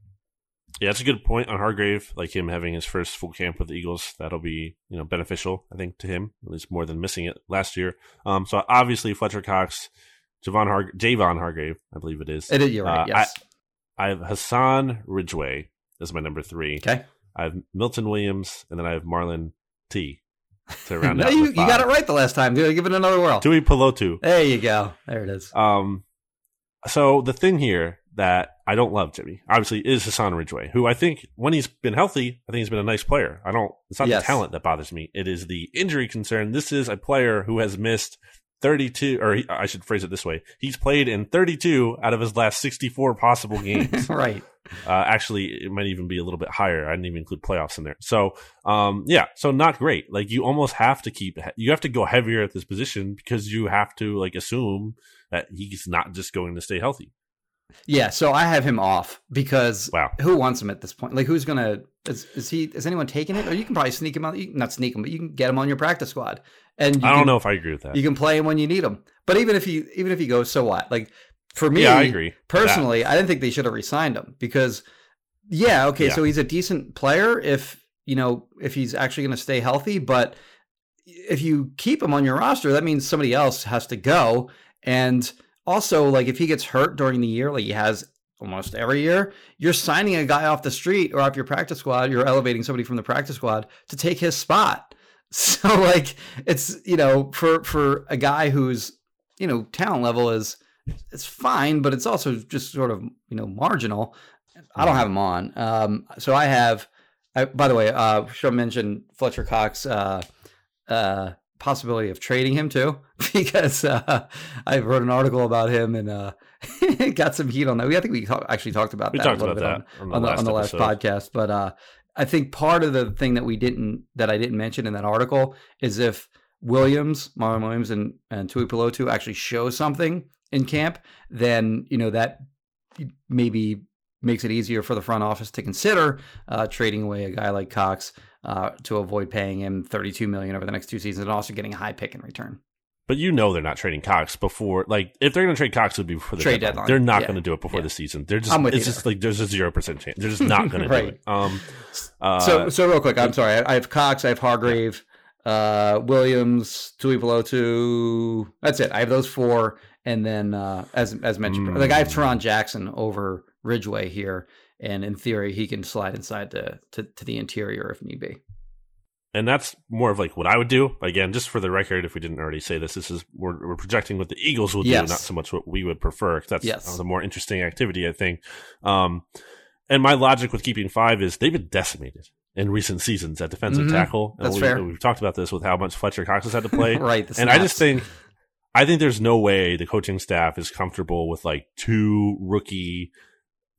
Yeah, that's a good point on Hargrave. Like him having his first full camp with the Eagles, that'll be you know beneficial, I think, to him at least more than missing it last year. Um, so obviously Fletcher Cox, Javon Har- Javon Hargrave, I believe it is. It is. You're right. Uh, yes. I, I, have Hassan Ridgeway as my number three. Okay. I have Milton Williams, and then I have Marlon T. To round no, out you, you got it right the last time. Give it another whirl. Tuipulotu. There you go. There it is. Um, so the thing here that I don't love Jimmy, obviously, is Hassan Ridgeway, who I think when he's been healthy, I think he's been a nice player. I don't, it's not yes. the talent that bothers me. It is the injury concern. This is a player who has missed 32, or he, I should phrase it this way. He's played in 32 out of his last 64 possible games. right. Uh, actually, it might even be a little bit higher. I didn't even include playoffs in there. So, um, yeah, so not great. Like you almost have to keep, you have to go heavier at this position because you have to like assume that he's not just going to stay healthy. Yeah, so I have him off because wow. who wants him at this point? Like, who's gonna? Is, is he? Is anyone taking it? Or you can probably sneak him out. You, not sneak him, but you can get him on your practice squad. And I don't can, know if I agree with that. You can play him when you need him. But even if he, even if he goes, so what? Like for me, yeah, I agree. Personally, I didn't think they should have resigned him because, yeah, okay, yeah. so he's a decent player if you know if he's actually going to stay healthy, but if you keep him on your roster, that means somebody else has to go and also, like if he gets hurt during the year, like he has almost every year, you're signing a guy off the street or off your practice squad. You're elevating somebody from the practice squad to take his spot. So like it's you know for for a guy who's you know talent level is it's fine, but it's also just sort of you know marginal. I don't have him on. Um, so I have. I, by the way, uh, should mention Fletcher Cox. Uh, uh, possibility of trading him too, because uh, I wrote an article about him and uh, got some heat on that. We I think we talk, actually talked about we that talked a little bit on, on, the, on, the, on the last podcast. But uh, I think part of the thing that we didn't that I didn't mention in that article is if Williams, Marlon Williams, and and Tuipulotu actually show something in camp, then you know that maybe makes it easier for the front office to consider uh, trading away a guy like Cox uh, to avoid paying him 32 million over the next two seasons and also getting a high pick in return. But you know they're not trading Cox before. Like if they're going to trade Cox, it would be before the trade deadline. deadline. They're not yeah. going to do it before yeah. the season. They're just. it's just there. like there's a zero percent chance. They're just not going right. to do it. Um. Uh, so so real quick, I'm sorry. I have Cox. I have Hargrave, uh, Williams, Tuipulotu. That's it. I have those four, and then uh, as as mentioned, mm. like I have Tarron Jackson over Ridgeway here, and in theory, he can slide inside to, to, to the interior if need be. And that's more of like what I would do. Again, just for the record, if we didn't already say this, this is we're, we're projecting what the Eagles will yes. do, not so much what we would prefer. Because that's yes. the more interesting activity, I think. Um, and my logic with keeping five is they've been decimated in recent seasons at defensive mm-hmm. tackle. That's we, fair. We've talked about this with how much Fletcher Cox has had to play. right. And I just think, I think there's no way the coaching staff is comfortable with like two rookie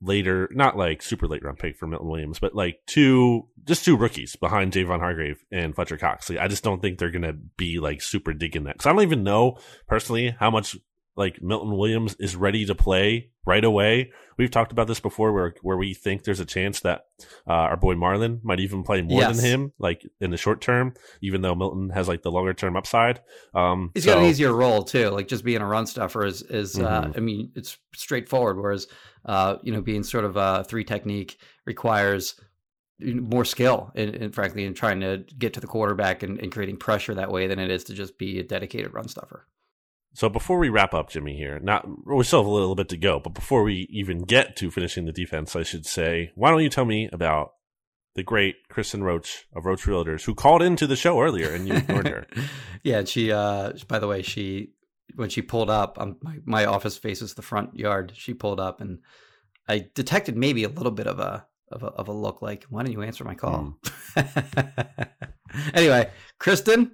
later, not like super late round pick for Milton Williams, but like two, just two rookies behind Javon Hargrave and Fletcher Cox. Like, I just don't think they're going to be like super digging that. Cause I don't even know personally how much like Milton Williams is ready to play right away. We've talked about this before where, where we think there's a chance that, uh, our boy Marlon might even play more yes. than him, like in the short term, even though Milton has like the longer term upside. Um, he's so, got an easier role too. Like just being a run stuffer is, is, uh, mm-hmm. uh, I mean, it's straightforward. Whereas, uh, you know, being sort of a three technique requires more skill and, and, frankly in trying to get to the quarterback and, and, creating pressure that way than it is to just be a dedicated run stuffer. So before we wrap up, Jimmy, here, not we still have a little bit to go, but before we even get to finishing the defense, I should say, why don't you tell me about the great Kristen Roach of Roach Realtors, who called into the show earlier and you ignored her. yeah, and she. Uh, by the way, she when she pulled up, um, my, my office faces the front yard. She pulled up, and I detected maybe a little bit of a of a, of a look like, why didn't you answer my call? Mm. anyway, Kristen.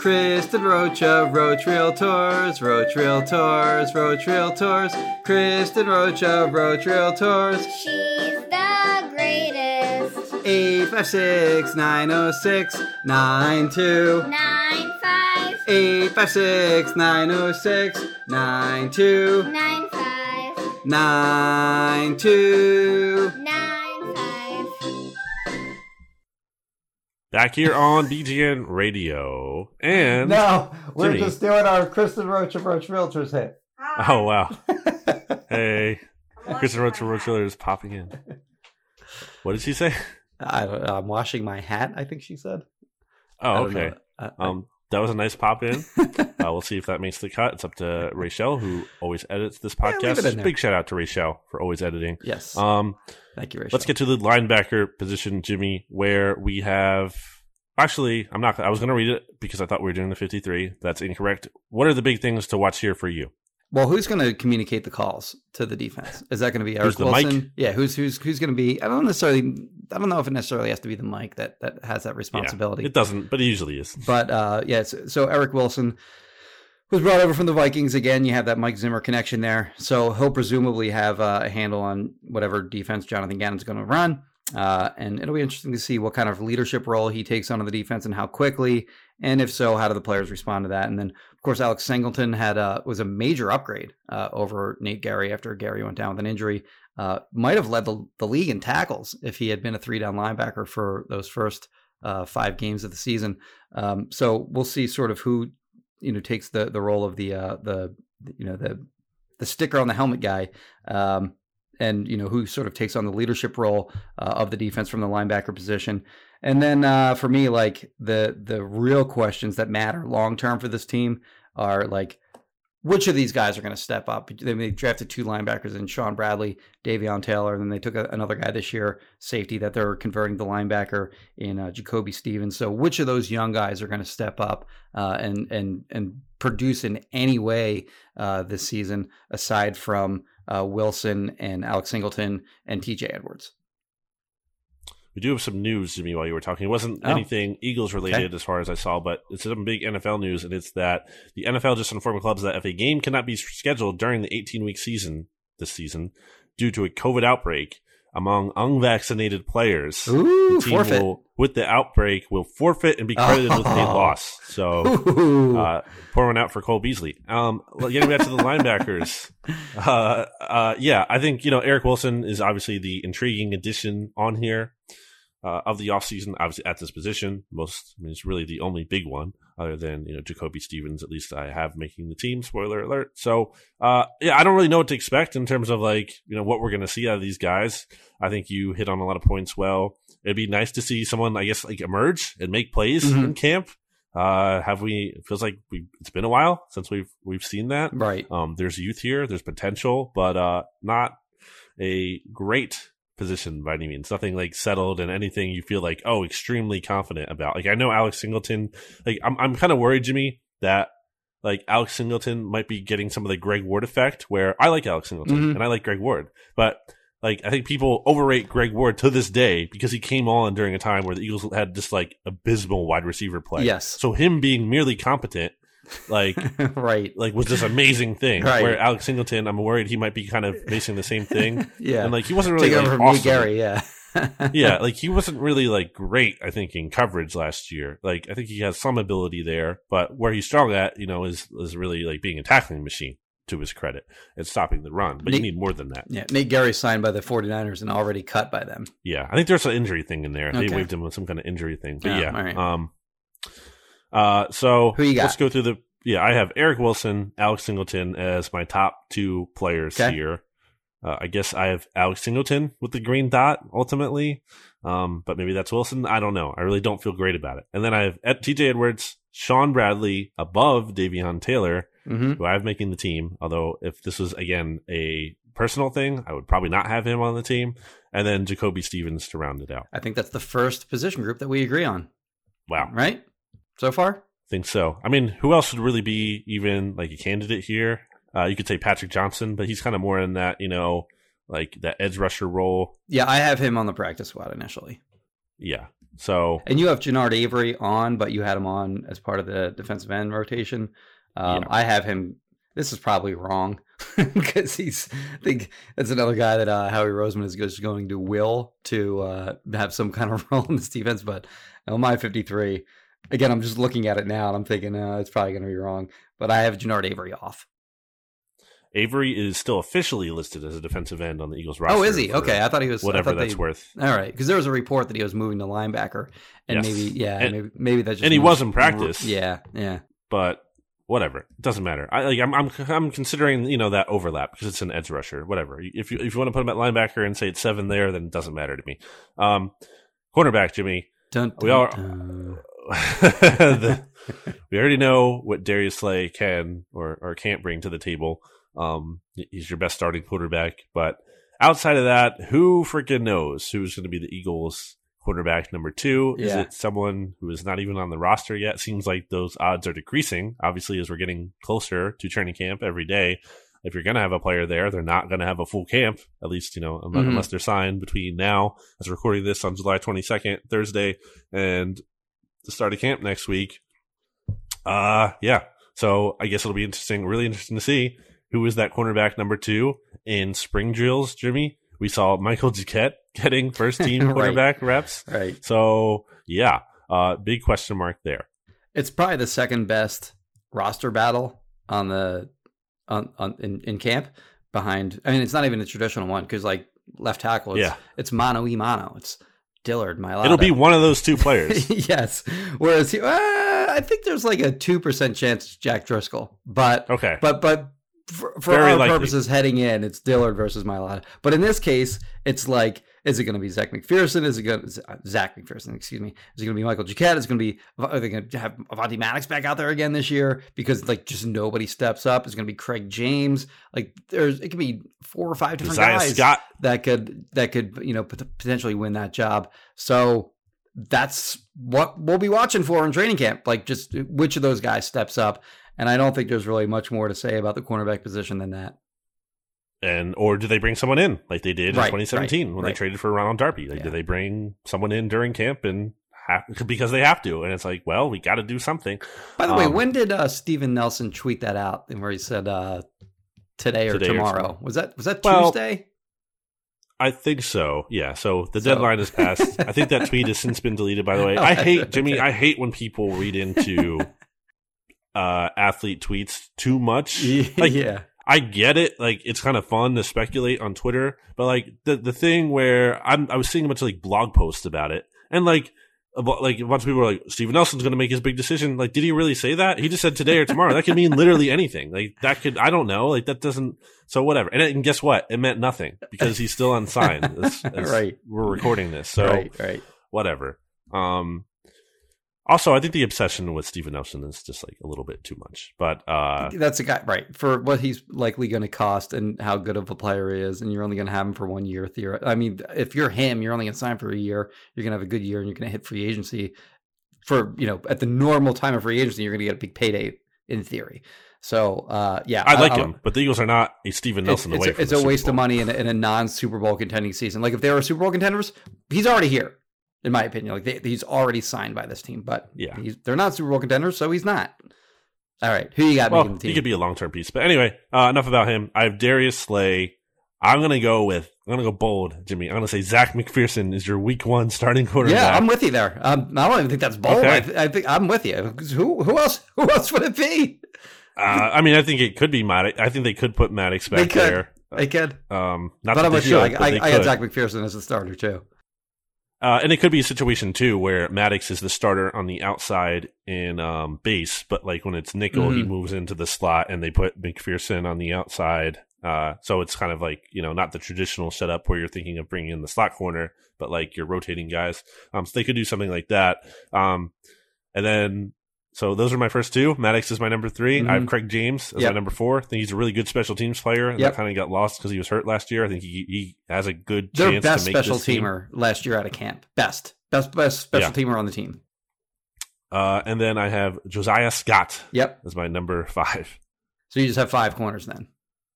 Kristen Rocha, Roach Realtors, Roach Realtors, Roach Realtors, Kristen Rocha, Roach Realtors. She's the greatest. 856 906 92 95 856 906 92 95 92 back here on BGN Radio. And no, we're Jimmy. just doing our Kristen Roach of Roach Realtors hit. Oh wow! hey, Kristen Roach of Roach Realtors popping in. What did she say? I am washing my hat. I think she said. Oh, okay. I, um, that was a nice pop in. uh, we'll see if that makes the cut. It's up to Rachel, who always edits this podcast. Yeah, Big shout out to Rachel for always editing. Yes. Um, Thank you, Rachel. Let's get to the linebacker position, Jimmy, where we have. Actually, I'm not. I was going to read it because I thought we were doing the 53. That's incorrect. What are the big things to watch here for you? Well, who's going to communicate the calls to the defense? Is that going to be Eric Wilson? Yeah, who's who's who's going to be? I don't necessarily. I don't know if it necessarily has to be the Mike that that has that responsibility. Yeah, it doesn't, but it usually is. But uh, yeah, so, so Eric Wilson was brought over from the Vikings again. You have that Mike Zimmer connection there, so he'll presumably have uh, a handle on whatever defense Jonathan Gannon's going to run. Uh, and it'll be interesting to see what kind of leadership role he takes on the defense and how quickly, and if so, how do the players respond to that? And then, of course, Alex Singleton had a, was a major upgrade uh, over Nate Gerry after Gerry went down with an injury. Uh, might have led the, the league in tackles if he had been a three down linebacker for those first uh, five games of the season. Um, so we'll see sort of who you know takes the the role of the uh, the you know the the sticker on the helmet guy. Um, and you know who sort of takes on the leadership role uh, of the defense from the linebacker position. And then uh, for me, like the the real questions that matter long term for this team are like which of these guys are going to step up? They drafted two linebackers in Shaun Bradley, Davion Taylor, and then they took a, another guy this year, safety, that they're converting the linebacker in uh, Jacoby Stevens. So, which of those young guys are going to step up uh, and and and produce in any way uh, this season, aside from uh, Wilson and Alex Singleton and T.J. Edwards? We do have some news, to Jimmy, while you were talking. It wasn't oh. anything Eagles related okay. as far as I saw, but it's some big NFL news, and it's that the NFL just informed clubs that if a game cannot be scheduled during the 18 week season this season due to a COVID outbreak among unvaccinated players, Ooh, the team forfeit. will, with the outbreak, will forfeit and be credited oh. with a loss. So, uh, pour one out for Cole Beasley. Um, getting back to the linebackers, uh, uh, yeah, I think you know Eric Wilson is obviously the intriguing addition on here uh, of the offseason, obviously at this position. Most, I mean, it's really the only big one other than, you know, Jacoby Stevens, at least I have making the team, spoiler alert. So, uh, yeah, I don't really know what to expect in terms of like, you know, what we're going to see out of these guys. I think you hit on a lot of points well. It'd be nice to see someone, I guess, like emerge and make plays mm-hmm. in camp. Uh, have we, it feels like we, it's been a while since we've, we've seen that. Right. Um, there's youth here, there's potential, but, uh, not a great position by any means. Nothing like settled and anything you feel like, oh, extremely confident about. Like I know Alex Singleton, like I'm I'm kind of worried, Jimmy, that like Alex Singleton might be getting some of the Greg Ward effect where I like Alex Singleton mm-hmm. and I like Greg Ward. But like I think people overrate Greg Ward to this day because he came on during a time where the Eagles had just like abysmal wide receiver play. Yes. So him being merely competent like right, like was this amazing thing. Right. Where Alex Singleton, I'm worried he might be kind of facing the same thing. yeah, And like he wasn't really take like, over awesome. Nate Gerry. Yeah, yeah, like he wasn't really like great. I think in coverage last year. Like I think he has some ability there, but where he's strong at, you know, is is really like being a tackling machine. To his credit, and stopping the run, but you need more than that. yeah. Nate Gerry signed by the 49ers and already cut by them. Yeah, I think there's an injury thing in there. They Okay. waived him with some kind of injury thing. But Yeah, yeah, right. um, uh, so Who you got? let's go through the. Yeah, I have Eric Wilson, Alex Singleton as my top two players Okay. here. Uh, I guess I have Alex Singleton with the green dot ultimately, um, but maybe that's Wilson. I don't know. I really don't feel great about it. And then I have T.J. Edwards, Shaun Bradley above Davion Taylor, Mm-hmm. who I have making the team. Although if this was again a personal thing, I would probably not have him on the team. And then Jacoby Stevens to round it out. I think that's the first position group that we agree on. Wow. Right? So far? I think so. I mean, who else would really be even like a candidate here? Uh, you could say Patrick Johnson, but he's kind of more in that, you know, like that edge rusher role. Yeah, I have him on the practice squad initially. Yeah. So And you have Genard Avery on, but you had him on as part of the defensive end rotation. Um, Yeah. I have him. This is probably wrong because he's. I think that's another guy that uh, Howie Roseman is just going to will to uh, have some kind of role in this defense. But on my 53, again, I'm just looking at it now and I'm thinking uh, it's probably going to be wrong. But I have Genard Avery off. Avery is still officially listed as a defensive end on the Eagles roster. Oh, is he? Okay, I thought he was. Whatever that's they- worth. All right, because there was a report that he was moving to linebacker, and Yes. maybe yeah, And- maybe maybe that's just and he was in practice. Yeah, yeah. But whatever, it doesn't matter. I like I'm I'm I'm considering you know that overlap because it's an edge rusher. Whatever. If you if you want to put him at linebacker and say it's seven there, then it doesn't matter to me. Um, cornerback Jimmy. Dun, We dun, are- dun. the, we already know what Darius Slay can or, or can't bring to the table. Um, he's your best starting quarterback, but outside of that, who freaking knows who's going to be the Eagles' quarterback number two? Is it someone who is not even on the roster yet? Seems like those odds are decreasing. Obviously, as we're getting closer to training camp every day. If you're going to have a player there, they're not going to have a full camp, at least, you know, unless, Mhm. unless they're signed between now, as we're recording this on July 22nd, Thursday, and the start of camp next week. Uh yeah. So I guess it'll be interesting, really interesting to see who is that cornerback number two in spring drills, Jimmy. We saw Michael Duquette getting first team Right. quarterback reps. Right. So yeah, uh big question mark there. It's probably the second best roster battle on the on, on in, in camp behind. I mean, it's not even a traditional one because like left tackle, it's, Yeah. it's mono e mono. It's Dillard, my It'll be one of those two players. yes. Whereas he, uh, I think there's like a two percent chance it's Jack Driscoll, but Okay. but but for, for our likely. purposes, heading in, it's Dillard versus Mailata. But in this case, it's like, is it going to be Zech McPhearson? Is it going to uh, Zech McPhearson? Excuse me. Is it going to be Michael Duquette? Is it going to be? Are they going to have Avonte Maddox back out there again this year because like just nobody steps up? It's going to be Craig James. Like there's, it could be four or five different guys Scott. that could that could you know pot- potentially win that job. So that's what we'll be watching for in training camp. Like just which of those guys steps up. And I don't think there's really much more to say about the cornerback position than that. And or do they bring someone in like they did in 2017 right, when right. they traded for Ronald Darby? Like, Yeah. do they bring someone in during camp and have, because they have to? And it's like, well, we got to do something. By the way, Um, when did uh, Steven Nelson tweet that out? And where he said uh, today or Today or tomorrow? tomorrow. was that was that Well, Tuesday? I think so. Yeah. So the So- deadline has passed. I think that tweet has since been deleted. By the way, Oh, I hate. Jimmy. I hate when people read into uh athlete tweets too much. Like, yeah, I get it. Like it's kind of fun to speculate on Twitter, but like the the thing where I'm I was seeing a bunch of like blog posts about it, and like. a bu- Like a bunch of people are like, Steven Nelson's going to make his big decision. Like, did he really say that? He just said today or tomorrow. that could mean literally anything. Like, that could, I don't know. Like, that doesn't, so whatever. And, and guess what? It meant nothing because he's still unsigned. as- as Right. We're recording this. So, right, right. whatever. Um, also, I think the obsession with Steven Nelson is just like a little bit too much. But uh, That's a guy, right? For what he's likely going to cost and how good of a player he is, and you're only going to have him for one year. Theory. I mean, if you're him, you're only going to sign for a year. You're going to have a good year, and you're going to hit free agency for you know at the normal time of free agency. You're going to get a big payday in theory. So, uh, yeah, I like I- him. But the Eagles are not a Steven Nelson it's, away a, from it's a waste of money in a, in a non Super Bowl contending season. Like if they were Super Bowl contenders, he's already here, in my opinion. Like they, he's already signed by this team, but Yeah. he's, they're not Super Bowl contenders, so he's not. All right, who you got well, making the team? He could be a long term piece, but anyway, uh, enough about him. I have Darius Slay. I'm gonna go with I'm gonna go bold, Jimmy. I'm gonna say Zech McPhearson is your Week One starting quarterback. Yeah, I'm with you there. Um, I don't even think that's bold. Okay. I, th- I think I'm with you. Who who else? Who else would it be? Uh, I mean, I think it could be Maddox. I think they could put Maddox back They could. there. They could. Um, not But that I'm with you. I, I, I got. Zech McPhearson as a starter too. Uh, and it could be a situation too where Maddox is the starter on the outside in um, base, but like when it's nickel, he Mhm. moves into the slot and they put McPhearson on the outside. Uh, so it's kind of like you know not the traditional setup where you're thinking of bringing in the slot corner, but like you're rotating guys. Um, so they could do something like that. Um, and then so those are my first two. Maddox is my number 3 I have Mhm. Craig James as Yep. my number four. I think he's a really good special teams player. Yep. That kind of got lost because he was hurt last year. I think he he has a good Their chance best to make special this team. teamer last year out of camp. Best. Best best special Yeah. teamer on the team. Uh, and then I have Josiah Scott Yep. as my number five. So you just have five corners then.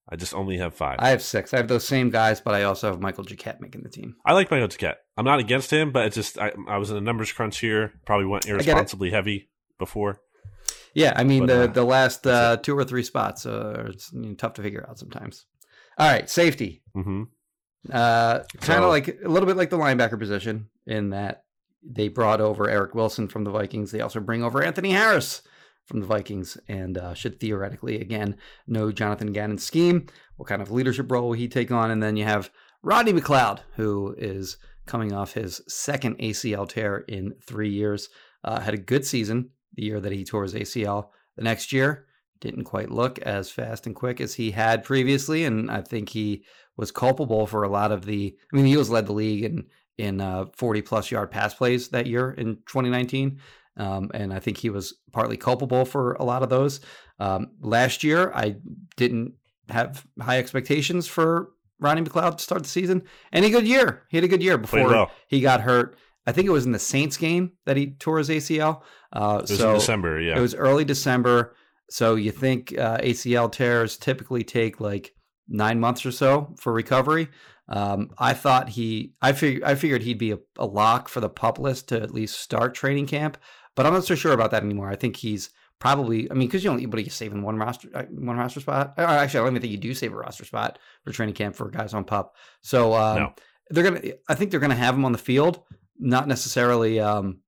I just only have five. I have six. I have those same guys, but I also have Michael Jacquet making the team. I like Michael Cat. I'm not against him, but it's just I, I was in a numbers crunch here. Probably went irresponsibly heavy before. Yeah, I mean But, the uh, the last uh, two or three spots are it's you know, tough to figure out sometimes. All right, safety. hmm Uh, kind of So- like a little bit like the linebacker position in that they brought over Eric Wilson from the Vikings. They also bring over Anthony Harris from the Vikings and uh, should theoretically again know Jonathan Gannon's scheme. What kind of leadership role will he take on? And then you have Rodney McLeod, who is coming off his second ACL tear in three years. Uh, had a good season the year that he tore his ACL. The next year didn't quite look as fast and quick as he had previously, and I think he was culpable for a lot of the. I mean, the Eagles led the league in in uh, 40 plus yard pass plays that year in 2019. Um, and I think he was partly culpable for a lot of those. Um, last year, I didn't have high expectations for Ronnie McLeod to start the season. And he had a good year. He had a good year before well. he got hurt. I think it was in the Saints game that he tore his ACL. Uh, It was so in December. Yeah. it was early December. So you think uh, ACL tears typically take like nine months or so for recovery. Um, I thought he, I figured, I figured he'd be a, a lock for the pup list to at least start training camp, but I'm not so sure about that anymore. I think he's probably, I mean, because you don't, but you saving one roster, uh, one roster spot. Or actually, I don't even think you do save a roster spot for training camp for guys on pup. So um, No. they're gonna, I think they're gonna have him on the field, not necessarily, um,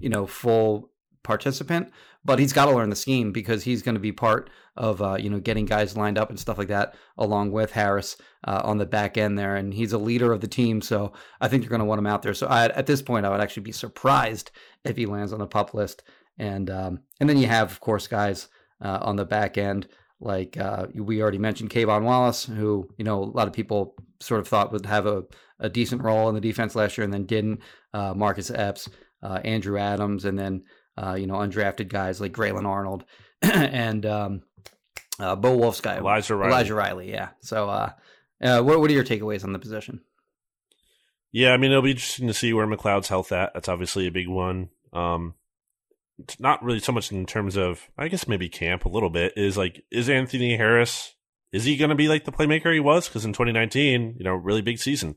you know, full participant, but he's got to learn the scheme because he's going to be part of uh, you know getting guys lined up and stuff like that, along with Harris uh, on the back end there, and he's a leader of the team. So I think you're going to want him out there. So I, at this point, I would actually be surprised if he lands on the pup list, and um, and then you have of course guys uh, on the back end like uh, we already mentioned K'Von Wallace, who you know a lot of people sort of thought would have a, a decent role in the defense last year and then didn't. Uh, Marcus Epps, uh, Andrew Adams, and then uh, you know undrafted guys like Grayland Arnold and um, uh, Bo Wulf's guy, Elijah Riley. Elijah Riley, yeah. So, uh, uh, what what are your takeaways on the position? Yeah, I mean it'll be interesting to see where McLeod's health at. That's obviously a big one. Um, it's not really so much in terms of, I guess maybe camp a little bit. Is like, is Anthony Harris? Is he going to be like the playmaker he was? Because in 2019, you know, really big season,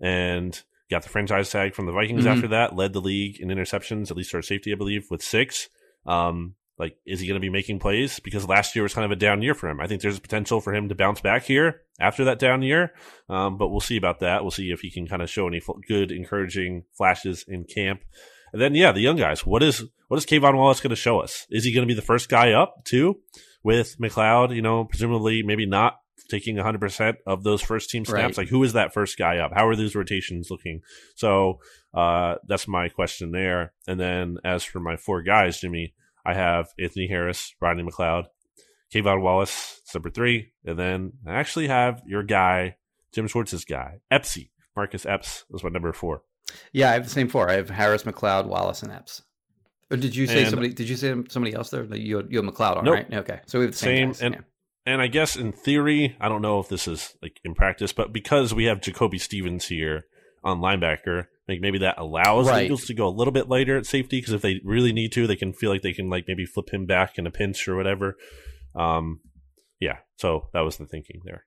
and got the franchise tag from the Vikings Mhm. after that. Led the league in interceptions, at least for safety, I believe, with six. Um, like, is he going to be making plays? Because last year was kind of a down year for him. I think there's a potential for him to bounce back here after that down year. Um, but we'll see about that. We'll see if he can kind of show any fl- good, encouraging flashes in camp. And then, yeah, the young guys. What is what is K'Von Wallace going to show us? Is he going to be the first guy up too, with McLeod? You know, presumably maybe not taking 100 percent of those first team snaps. Right. Like, who is that first guy up? How are those rotations looking? So uh, that's my question there. And then as for my four guys, Jimmy, I have Anthony Harris, Rodney McLeod, K'Von Wallace, number three, and then I actually have your guy, Jim Schwartz's guy, Epsy. Marcus Epps was my number four. Yeah, I have the same four. I have Harris, McLeod, Wallace, and Epps. Or did you say And- somebody? Did you say somebody else there? You had, you had McLeod on, Nope. right? Okay, so we have the same. Same, guys, and- yeah. And I guess in theory, I don't know if this is like in practice, but because we have Jacoby Stevens here on linebacker, like maybe that allows Right. the Eagles to go a little bit later at safety because if they really need to, they can feel like they can like maybe flip him back in a pinch or whatever. Um, yeah, so that was the thinking there.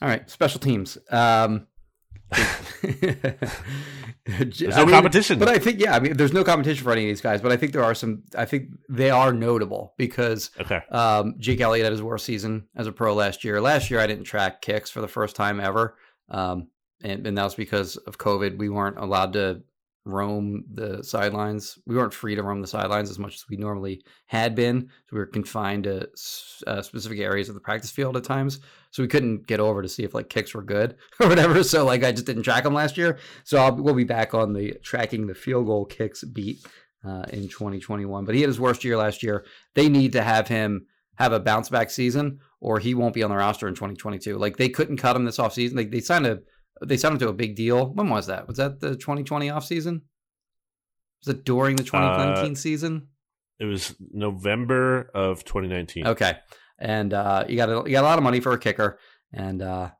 All right, special teams. Um, there's no I mean, competition. But I think yeah, I mean there's no competition for any of these guys, but I think there are some I think they are notable because okay. um, Jake Elliott had his worst season as a pro last year. Last year I didn't track kicks for the first time ever. Um, and, and that was because of COVID. We weren't allowed to roam the sidelines. We weren't free to roam the sidelines as much as we normally had been. So we were confined to uh, specific areas of the practice field at times. So we couldn't get over to see if like kicks were good or whatever. So like I just didn't track them last year. So I'll, we'll be back on the tracking the field goal kicks beat uh, in 2021. But he had his worst year last year. They need to have him have a bounce back season or he won't be on the roster in 2022. Like they couldn't cut him this offseason. Like they signed a they signed him to a big deal. When was that? Was that the 2020 offseason? Was it during the 2019 uh, season? It was November of 2019. Okay, and uh, you got a, you got a lot of money for a kicker, and uh,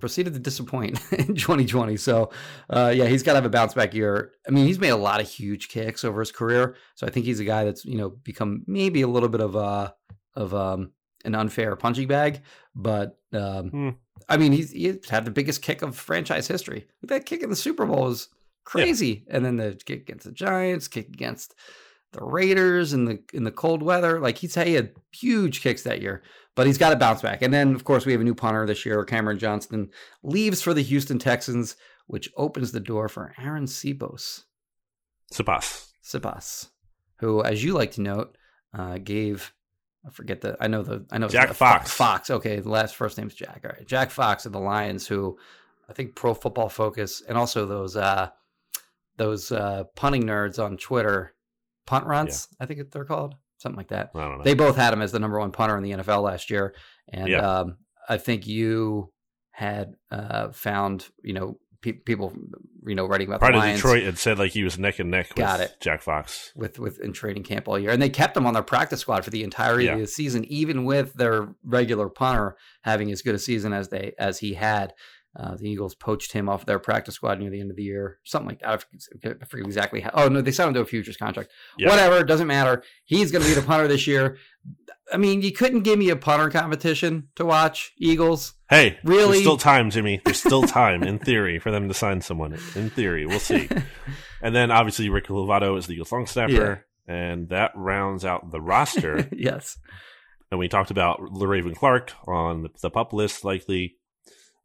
proceeded to disappoint in 2020. So, uh, yeah, he's got to have a bounce back year. I mean, he's made a lot of huge kicks over his career, so I think he's a guy that's you know become maybe a little bit of a of um, an unfair punching bag, but um, hmm. I mean, he's, he's had the biggest kick of franchise history. That kick in the Super Bowl is crazy. Yeah. And then the kick against the Giants, kick against the Raiders in the in the cold weather. Like he's he had huge kicks that year, but he's got to bounce back. And then of course we have a new punter this year. Cameron Johnston leaves for the Houston Texans, which opens the door for Arryn Siposs. Siposs. Siposs, who, as you like to note, uh, gave I forget the I know the I know Jack Fox. Fox. Okay, the last first name's Jack. All right, Jack Fox of the Lions, who I think Pro Football Focus and also those uh those uh punting nerds on Twitter, punt runs. Yeah. I think they're called something like that. I don't know. They both had him as the number one punter in the NFL last year, and yeah. um, I think you had uh, found you know pe- people, you know, writing about Pride the Lions. Detroit had said like he was neck and neck Got it. Jack Fox with with in training camp all year, and they kept him on their practice squad for the entirety yeah. of the season, even with their regular punter having as good a season as they as he had. Uh, the Eagles poached him off their practice squad near the end of the year, something like that. I forget exactly how. Oh no, they signed him to a futures contract. Yeah. Whatever, doesn't matter. He's going to be the punter this year. I mean, you couldn't give me a punter competition to watch Eagles. Hey, really? There's still time, Jimmy. There's still time, in theory, for them to sign someone. In theory, we'll see. and then obviously Rick Lovato is the Eagles long snapper, yeah. and that rounds out the roster. yes. And we talked about Raven Clark on the, the pup list, likely.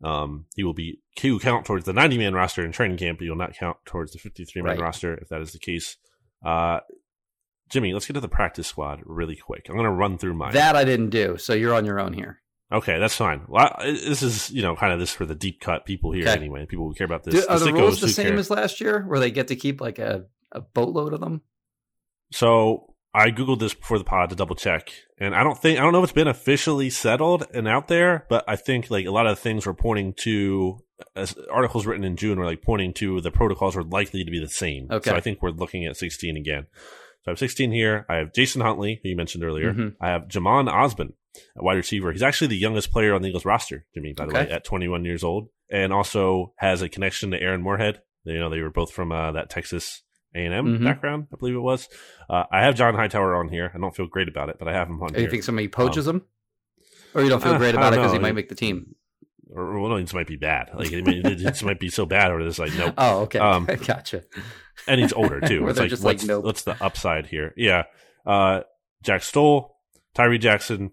Um, he will be he will count towards the 90 man roster in training camp, but he will not count towards the 53 man right. roster if that is the case. Uh, Jimmy, let's get to the practice squad really quick. I'm going to run through mine. That I didn't do, so you're on your own here. Okay, that's fine. Well, I, this is you know kind of this for the deep cut people here okay. anyway. People who care about this. Do, are the, the rules the same care. as last year, where they get to keep like a, a boatload of them? So I googled this before the pod to double check, and I don't think I don't know if it's been officially settled and out there, but I think like a lot of things were pointing to as articles written in June were like pointing to the protocols were likely to be the same. Okay, so I think we're looking at 16 again. So I have 16 here. I have Jason Huntley, who you mentioned earlier. Mm-hmm. I have Jhamon Ausbon, a wide receiver. He's actually the youngest player on the Eagles roster, Jimmy, by the way, at 21 years old, and also has a connection to Aaron Moorehead. You know, they were both from uh, that Texas A&M mm-hmm. background, I believe it was. Uh, I have John Hightower on here. I don't feel great about it, but I have him on here. You think somebody poaches um, him? Or you don't feel uh, great about it because he might make the team? Or, well, might be bad. Like, it, it might be so bad, or it's like, nope. Oh, okay. Um, gotcha and he's older too. it's like, what's, like nope. what's the upside here? Yeah, uh, Jack Stoll, Tyree Jackson.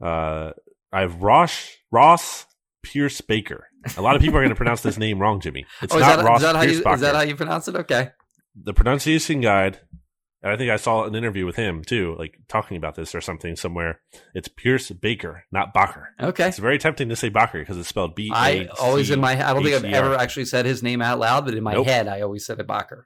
Uh, I have Ross Ross Pierce Baker. A lot of people are going to pronounce this name wrong, Jimmy. It's oh, not that, Ross is that Pierce you, Is that how you pronounce it? Okay. The pronunciation guide and I think I saw an interview with him too, like talking about this or something somewhere. It's Pierce Baker, not Bacher. Okay. It's very tempting to say Bacher because it's spelled B. I always in my I don't think I've ever actually said his name out loud, but in my nope. head I always said it Bacher.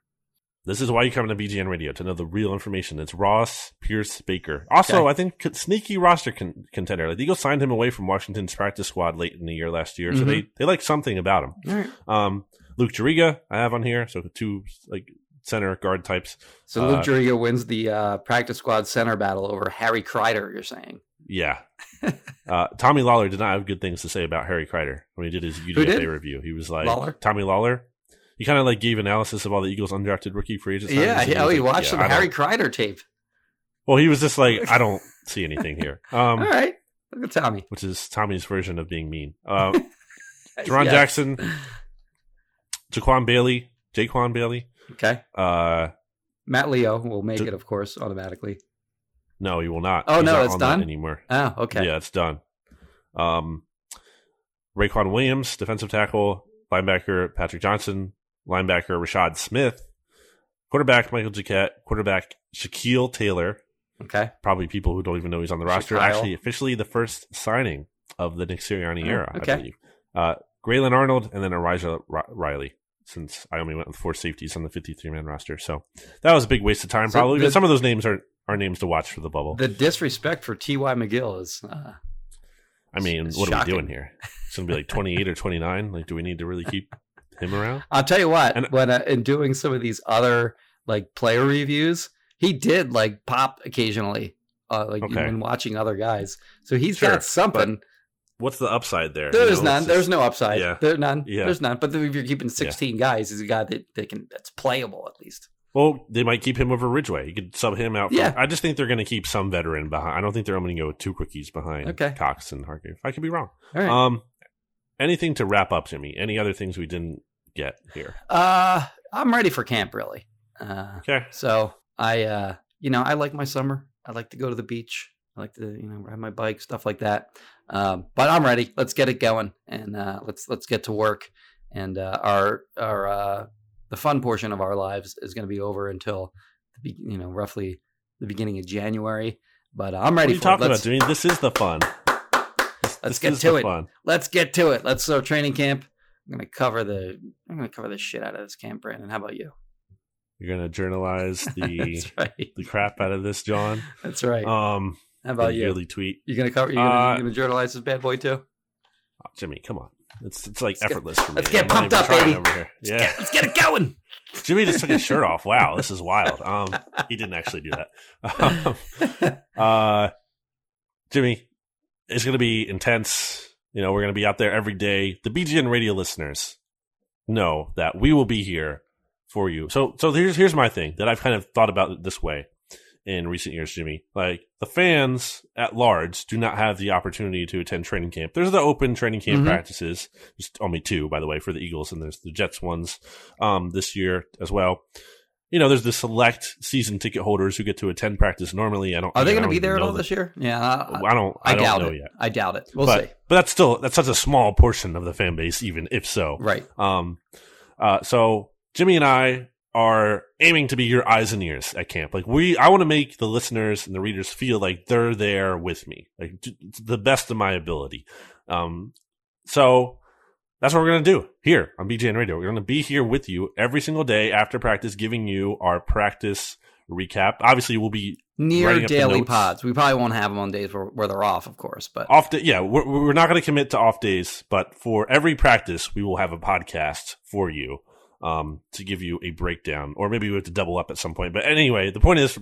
This is why you come to BGN Radio to know the real information. It's Ross Pierce Baker. Also, okay. I think sneaky roster con- contender. Like the Eagles signed him away from Washington's practice squad late in the year last year, mm-hmm. so they they like something about him. Right. Um, Luke Juriga, I have on here, so two like center guard types. So Luke uh, Juriga wins the uh, practice squad center battle over Harry Crider. You're saying? Yeah. uh, Tommy Lawlor did not have good things to say about Harry Crider when he did his UDFA review. He was like, Lawlor? Tommy Lawlor. He kind of like gave analysis of all the Eagles undrafted rookie free agents. Yeah, he, oh, he like, watched yeah, some Harry Crider tape. Well, he was just like, I don't see anything here. Um, all right, look at Tommy, which is Tommy's version of being mean. Uh, Jerron yes. Jackson, Jaquan Bailey, Jaquan Bailey. Okay. Uh, Matt Leo will make J- it, of course, automatically. no, he will not. Oh, He's no, not it's done? anymore. Oh, okay. Yeah, it's done. Um, Raequan Williams, defensive tackle, linebacker Patrick Johnson, linebacker Rashad Smith, quarterback Michael Jacquet, quarterback Shaquille Taylor. Okay. Probably people who don't even know he's on the roster. Shaquille. Actually, officially the first signing of the Nick Sirianni Oh, era, okay. I believe. Uh, Grayland Arnold and then Elijah Ri- Riley. Since I only went with four safeties on the 53 man roster, so that was a big waste of time. So Probably, the- but some of those names are are names to watch for the bubble. The disrespect for T.Y. McGill is. Uh, I mean, what are we doing here? It's gonna be like twenty eight or twenty nine. Like, do we need to really keep him around? I'll tell you what. And- when uh, in doing some of these other like player reviews, he did like pop occasionally. Uh, like Okay. even watching other guys, so he's Sure, got something. What's the upside there? There's You know, none. it's There's just- no upside. Yeah. There's none. Yeah. There's none. But if you're keeping 16 guys, he's a guy that they can that's playable at least. Well, they might keep him over Ridgeway. You could sub him out. For, Yeah. I just think they're going to keep some veteran behind. I don't think they're going to go with two rookies behind Okay. Cox and Hargrave. I could be wrong. All right. Um, anything to wrap up, Jimmy? Any other things we didn't get here? uh, I'm ready for camp really. Uh, Okay. so I, uh, you know, I like my summer. I like to go to the beach. I like to, you know, ride my bike, stuff like that. Um, but I'm ready. Let's get it going, and uh, let's let's get to work. And uh, our our uh, the fun portion of our lives is going to be over until the be- you know roughly the beginning of January. But uh, I'm ready. What are you talking about, Jimmy? This is the fun. This, Let's this get to it. Fun. let's get to it. Let's so training camp. I'm gonna cover the I'm gonna cover the shit out of this camp, Brandon. How about you? You're going to journalize the right. the crap out of this, John. That's right. Um, How about you? yearly tweet. You gonna cover? You gonna, Uh, gonna journalize this bad boy too? Oh, Jimmy, come on. It's it's like Let's get- effortless for me. let's get pumped up, baby. Over here. Let's Yeah. get, let's get it going. Jimmy just took his shirt off. Wow, this is wild. Um, he didn't actually do that. uh, Jimmy, it's going to be intense. You know, we're going to be out there every day. The BGN radio listeners know that we will be here for you. So, so here's here's my thing that I've kind of thought about this way in recent years, Jimmy. Like the fans at large do not have the opportunity to attend training camp. There's the open training camp Mhm. practices. There's only two, by the way, for the Eagles, and there's the Jets ones um, this year as well. You know, there's the select season ticket holders who get to attend practice normally. I don't. Are they going to be there at all this year? Yeah, I, I don't. I, I don't doubt know it. yet. I doubt it. We'll but see. but that's still that's such a small portion of the fan base, even if so. Right. Um, uh, so Jimmy and I are aiming to be your eyes and ears at camp. Like we, I want to make the listeners and the readers feel like they're there with me, like to, to the best of my ability. Um, so that's what we're going to do here on BGN Radio. We're going to be here with you every single day after practice, giving you our practice recap. Obviously, we'll be Near writing up the daily pods. We probably won't have them on days where, where they're off, of course. But off day, yeah, we're, we're not going to commit to off days, but for every practice, we will have a podcast for you um, to give you a breakdown, or maybe we have to double up at some point. But anyway, the point is,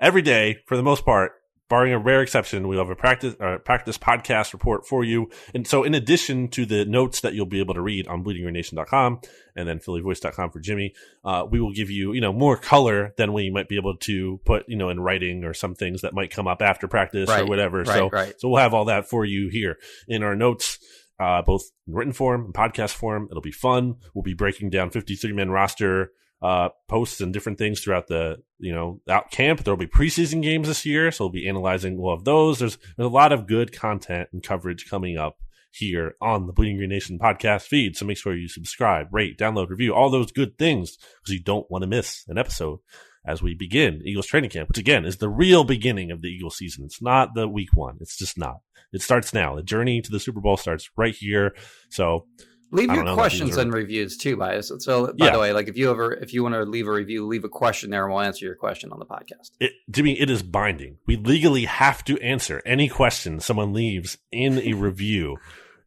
every day, for the most part, barring a rare exception, we'll have a practice uh, practice podcast report for you. And so, in addition to the notes that you'll be able to read on bleedinggreennation.com and then phillyvoice.com for Jimmy, uh, we will give you, you know, more color than we might be able to put, you know, in writing or some things that might come up after practice or whatever. right, so, right. so we'll have all that for you here in our notes, uh, both in written form and podcast form. It'll be fun. We'll be breaking down 53 man roster, uh, posts and different things throughout the, you know, out camp. There'll be preseason games this year. So we'll be analyzing all of those. There's, there's a lot of good content and coverage coming up here on the Bleeding Green Nation podcast feed. So make sure you subscribe, rate, download, review, all those good things because you don't want to miss an episode as we begin Eagles training camp, which again is the real beginning of the Eagles season. It's not the week one. It's just not. It starts now. The journey to the Super Bowl starts right here. So leave your know, questions and reviews too, bias. So by Yeah. the way, like if you ever if you want to leave a review, leave a question there, and we'll answer your question on the podcast. it, Jimmy, it is binding. We legally have to answer any question someone leaves in a review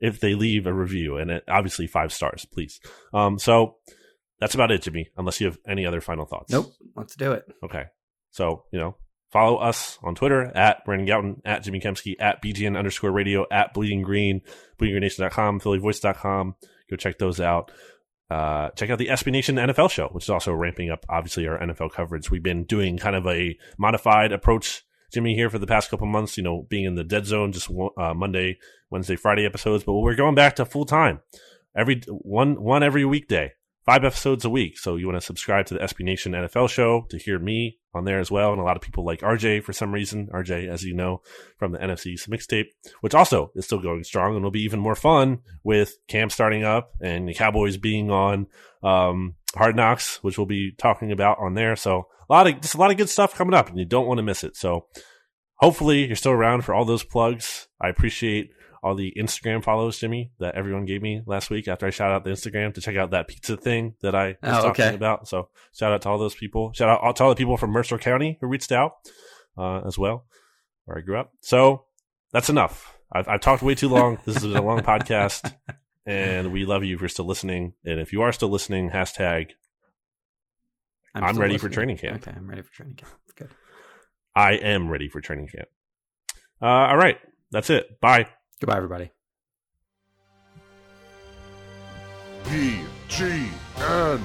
if they leave a review, and it, obviously five stars, please. Um, so that's about it, Jimmy. Unless you have any other final thoughts. Nope. Let's do it. Okay. So, you know, follow us on Twitter at Brandon Gowton, at Jimmy Kempski, at BGN underscore radio, at Bleeding Green, bleedinggreennation.com, phillyvoice.com. Go check those out. Uh, check out the SB Nation NFL show, which is also ramping up, obviously, our NFL coverage. We've been doing kind of a modified approach, Jimmy, here for the past couple months, you know, being in the dead zone, just uh, Monday, Wednesday, Friday episodes, but we're going back to full time every one, one every weekday five episodes a week. So you want to subscribe to the SB Nation NFL show to hear me on there as well. And a lot of people like RJ for some reason. RJ, as you know, from the NFC mixtape, which also is still going strong and will be even more fun with camp starting up and the Cowboys being on um, Hard Knocks, which we'll be talking about on there. So a lot of just a lot of good stuff coming up, and you don't want to miss it. So hopefully you're still around for all those plugs. I appreciate all the Instagram follows, Jimmy, that everyone gave me last week after I shout out the Instagram to check out that pizza thing that I was oh, talking okay. about. So shout out to all those people. Shout out to all the people from Mercer County who reached out uh, as well, where I grew up. So that's enough. I've, I've talked way too long. This is a long podcast, and we love you for still listening. And if you are still listening, hashtag I'm, I'm ready listening. for training camp. Okay, I'm ready for training camp. Good. I am ready for training camp. Uh, all right, that's it. Bye. Goodbye, everybody. P G N